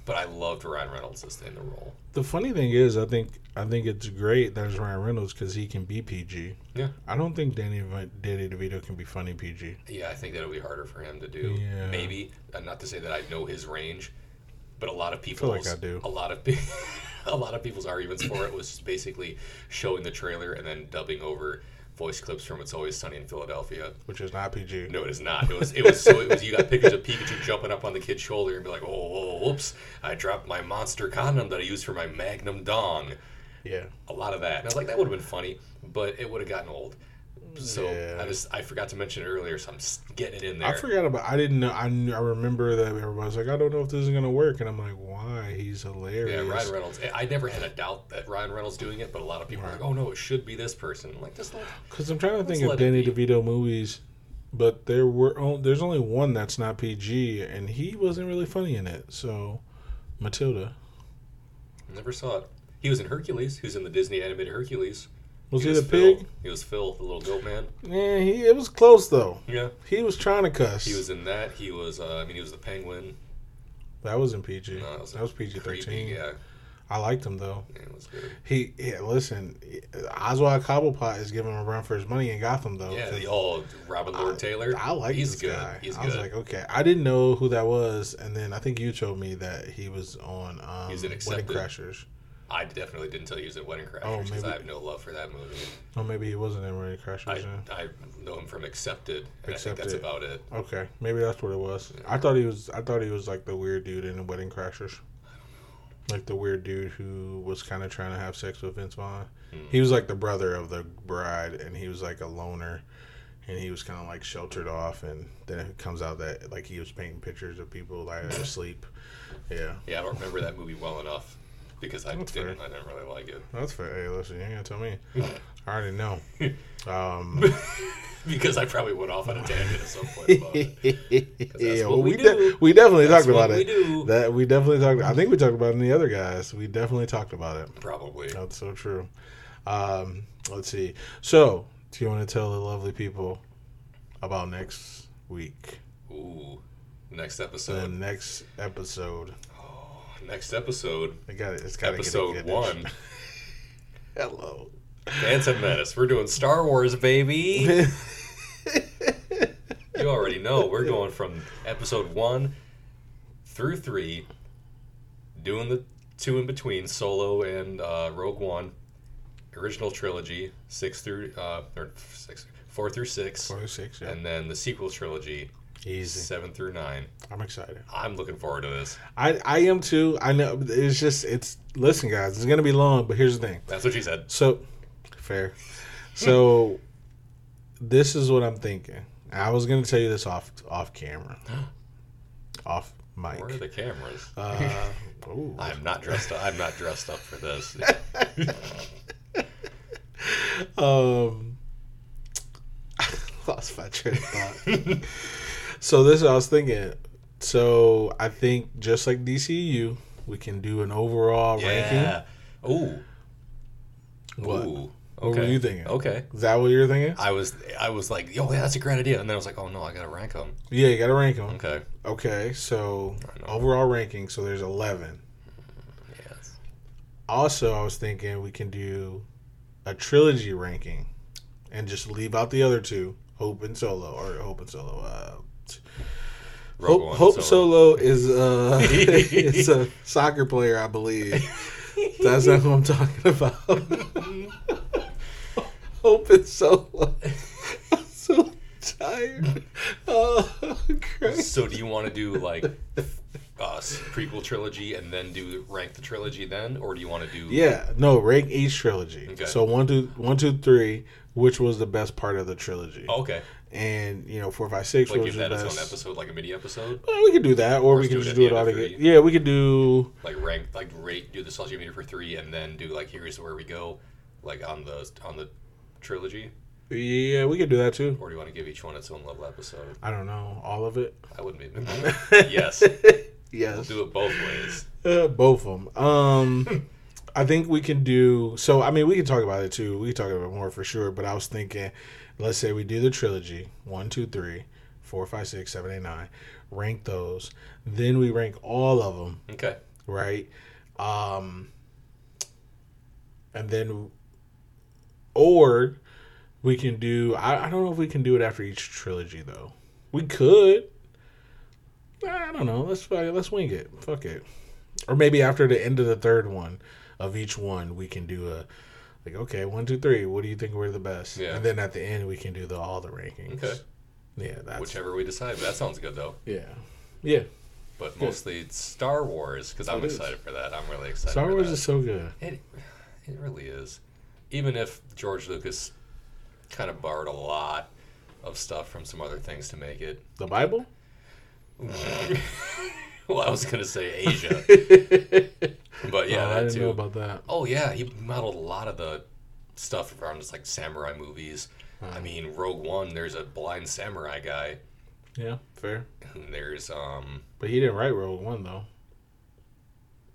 But I loved Ryan Reynolds as in the role. The funny thing is, I think I think it's great that it's Ryan Reynolds because he can be PG. Yeah. I don't think Danny Danny DeVito can be funny PG. Yeah, I think that'll be harder for him to do. Yeah. Maybe, uh, not to say that I know his range, but a lot of people, like I do. a lot of pe- a lot of people's arguments for it was basically showing the trailer and then dubbing over voice clips from "It's Always Sunny in Philadelphia." which is not PG. No, it is not. It was. It was. So it was. You got pictures of Pikachu jumping up on the kid's shoulder and be like, "Oh, oh, whoops! I dropped my monster condom that I used for my Magnum dong." Yeah. A lot of that. And I was like, that would have been funny, but it would have gotten old. So Yeah. I just I forgot to mention it earlier, so I'm getting it in there. I forgot about. I didn't know. I knew, I remember that everybody was like, I don't know if this is gonna work, and I'm like, why? He's hilarious. Yeah. Ryan Reynolds. I never had a doubt that Ryan Reynolds doing it, but a lot of people are like, "Oh no, it should be this person." I'm like, let, Because I'm trying to think of Danny. DeVito movies, but there were on, there's only one that's not PG, and he wasn't really funny in it. So, Matilda never saw it. He was in Hercules. He was in the Disney animated Hercules. Was he, the Phil. pig? He was Phil, the little goat man. Yeah, he it was close though. Yeah, He was trying to cuss. he was in that. He was. Uh, I mean, he was the penguin. that was in PG. No, that was PG thirteen. Yeah, I liked him though. yeah, it was good. He yeah, listen, Oswald Cobblepot is giving him a run for his money in Gotham though. Yeah, the old Robin Lord I- Taylor. I like He's this good. guy. He's I good. was like, okay, I didn't know who that was, and then I think you told me that he was on um, He's in Wedding Crashers. I definitely didn't tell you he was in Wedding Crashers Oh, because maybe- I have no love for that movie. Oh, maybe he wasn't in Wedding Crashers. I, then. I know him from Accepted, and I think that's Accepted. about it. Okay, maybe that's what it was. I thought he was. I thought he was like the weird dude in Wedding Crashers. Like the weird dude who was kind of trying to have sex with Vince Vaughn. Hmm. He was like the brother of the bride, and he was like a loner, and he was kind of like sheltered off. And then it comes out that like he was painting pictures of people like asleep. Yeah, Yeah, I don't remember that movie well enough because I That's didn't. fair. I didn't really like it that's fair. Hey, listen, you ain't gonna tell me. I already know. Um, because I probably went off on a tangent at some point about it. yeah, well, we we do. de- we definitely That's talked about it. do. That we definitely talked. I think we talked about it in the other guys. We definitely talked about it. Probably. That's so true. Um, let's see. So, do you want to tell the lovely people about next week? Ooh, next episode. The episode. next episode. Next episode. I got it. It's got Episode get one. Hello. Phantom Menace. We're doing Star Wars, baby. You already know we're going from episode one through three, doing the two in between, Solo and uh, Rogue One, original trilogy, six through uh, or six, four through six, Yeah. and then the sequel trilogy, Easy. seven through nine. I'm excited. I'm looking forward to this. I I am too. I know. It's just it's. Listen, guys. It's gonna be long, but here's the thing. That's what she said. So, fair. So, this is what I'm thinking. I was gonna tell you this off off camera, off mic. Where are the cameras? Uh. I'm not dressed up. I'm not dressed up for this. um, lost my train of thought. So this is what I was thinking. So I think just like DCU, we can do an overall ranking. yeah. Ooh. What? Ooh. What were you thinking? Okay. Is that what you're thinking? I was I was like, yo, yeah, that's a great idea, and then I was like, oh no, I gotta rank them. Yeah, you got to rank them. Okay. Okay, so overall ranking. So there's 11. Yes. Also, I was thinking we can do a trilogy ranking, and just leave out the other two, Hope and Solo, or Hope and Solo. Uh, Rogue Hope, Hope so- Solo is uh is a soccer player, I believe. That's not who I'm talking about. Hope and Solo. I'm so tired. Oh, Christ. So do you want to do like uh, prequel trilogy and then do rank the trilogy then, or do you want to do? Yeah, no, rank each trilogy. Okay. So one, two, one, two, three, which was the best part of the trilogy, Oh, okay. And you know, four, five, six Like give that its best. own episode, like a mini episode, Well, we could do that, or, Or we could do just do it all together. Yeah, we could do. like rank, like rate, do the Nostalgia Meter for three, and then do like here's where we go, like on the on the trilogy, Yeah, we could do that too. or do you want to give each one its own level episode? I don't know all of it. I wouldn't be. yes, we'll Yes, do it both ways. uh, both of them. Um, I think we can do. So I mean, we can talk about it too. We can talk about it more for sure. But I was thinking, let's say we do the trilogy one, two, three, four, five, six, seven, eight, nine. Rank those. Then we rank all of them. Okay. right? Um, and then, or we can do. I, I don't know if we can do it after each trilogy though. We could. I don't know. Let's let's wing it. Fuck it. Or maybe after the end of the third one of each one, we can do a like okay one two three. What do you think were the best? Yeah. And then at the end, we can do the all the rankings. Okay. Yeah, that's Whichever we decide. That sounds good though. yeah, yeah. But mostly Star Wars because I'm is. excited for that. I'm really excited. Star Wars that. is so good. It, it really is. Even if George Lucas kind of borrowed a lot of stuff from some other things to make it. The Bible. well, I was going to say Asia. But yeah, Oh, I didn't too. know about that. oh, yeah, he modeled a lot of the stuff around just like samurai movies. I mean, Rogue One, there's a blind samurai guy. Yeah, fair. And there's, um, But he didn't write Rogue One though.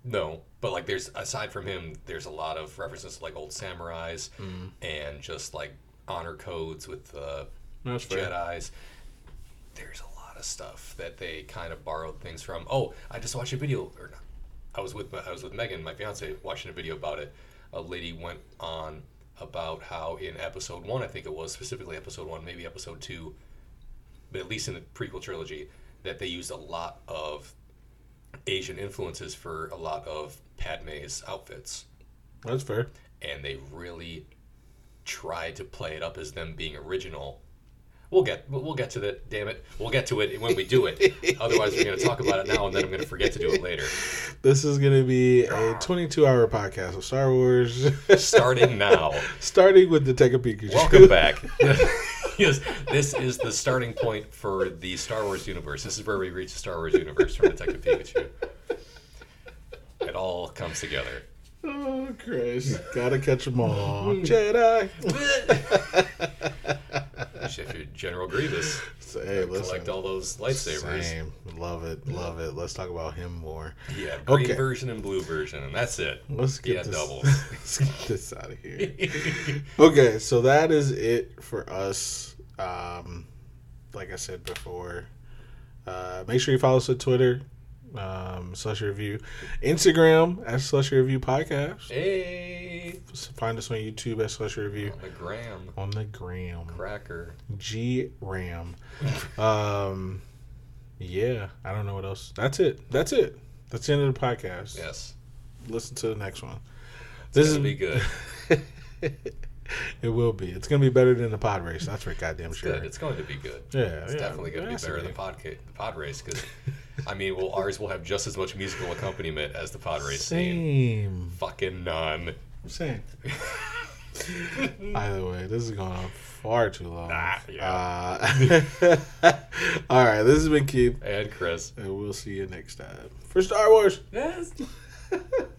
No, but like there's aside from him, there's a lot of references to like old samurais and just like honor codes with uh, That's fair. Jedi's. There's a of stuff that they kind of borrowed things from. Oh, I just watched a video, or not. I was with I was with Megan, my fiance, watching a video about it. A lady went on about how in episode one, I think it was specifically episode one, maybe episode two, but at least in the prequel trilogy, that they used a lot of Asian influences for a lot of Padme's outfits, That's fair. and they really tried to play it up as them being original. We'll get we'll get to that. Damn it, we'll get to it when we do it. Otherwise, we're going to talk about it now, and then I'm going to forget to do it later. This is gonna be a 22 hour podcast of Star Wars, Starting now. starting with Detective Pikachu. Welcome back. yes, this is the starting point for the Star Wars universe. This is where we reach the Star Wars universe from the Take Detective Pikachu. It all comes together. Oh Christ! Gotta catch them all, Jedi. If you're General Grievous, So, hey, listen. collect all those lightsabers. Same. Love it. Love it. Let's talk about him more. Yeah, green Okay. version and blue version, and that's it. Let's get Yeah, this. doubles. let's get this out of here. okay, so that is it for us. Um, like I said before, uh, make sure you follow us on Twitter, um, Slushy Review, Instagram at Slushy Review Podcast. hey, Find us on YouTube at Slushy Review on the gram, on the gram. cracker. G Ram. Um, yeah, I don't know what else. That's it. That's it. That's the end of the podcast. Yes, Listen to the next one. it's This gonna is be good. it will be. It's gonna be better than the pod race. That's for goddamn sure. Good. It's going to be good. Yeah, It's yeah, definitely gonna be better than the pod, the pod race because, I mean, well, ours will have just as much musical accompaniment as the pod race scene. Same. Fucking none. Same. Either way, this is going on far too long. Ah, Uh, all right, this has been Keith, And Chris. and we'll see you next time for Star Wars. Yes.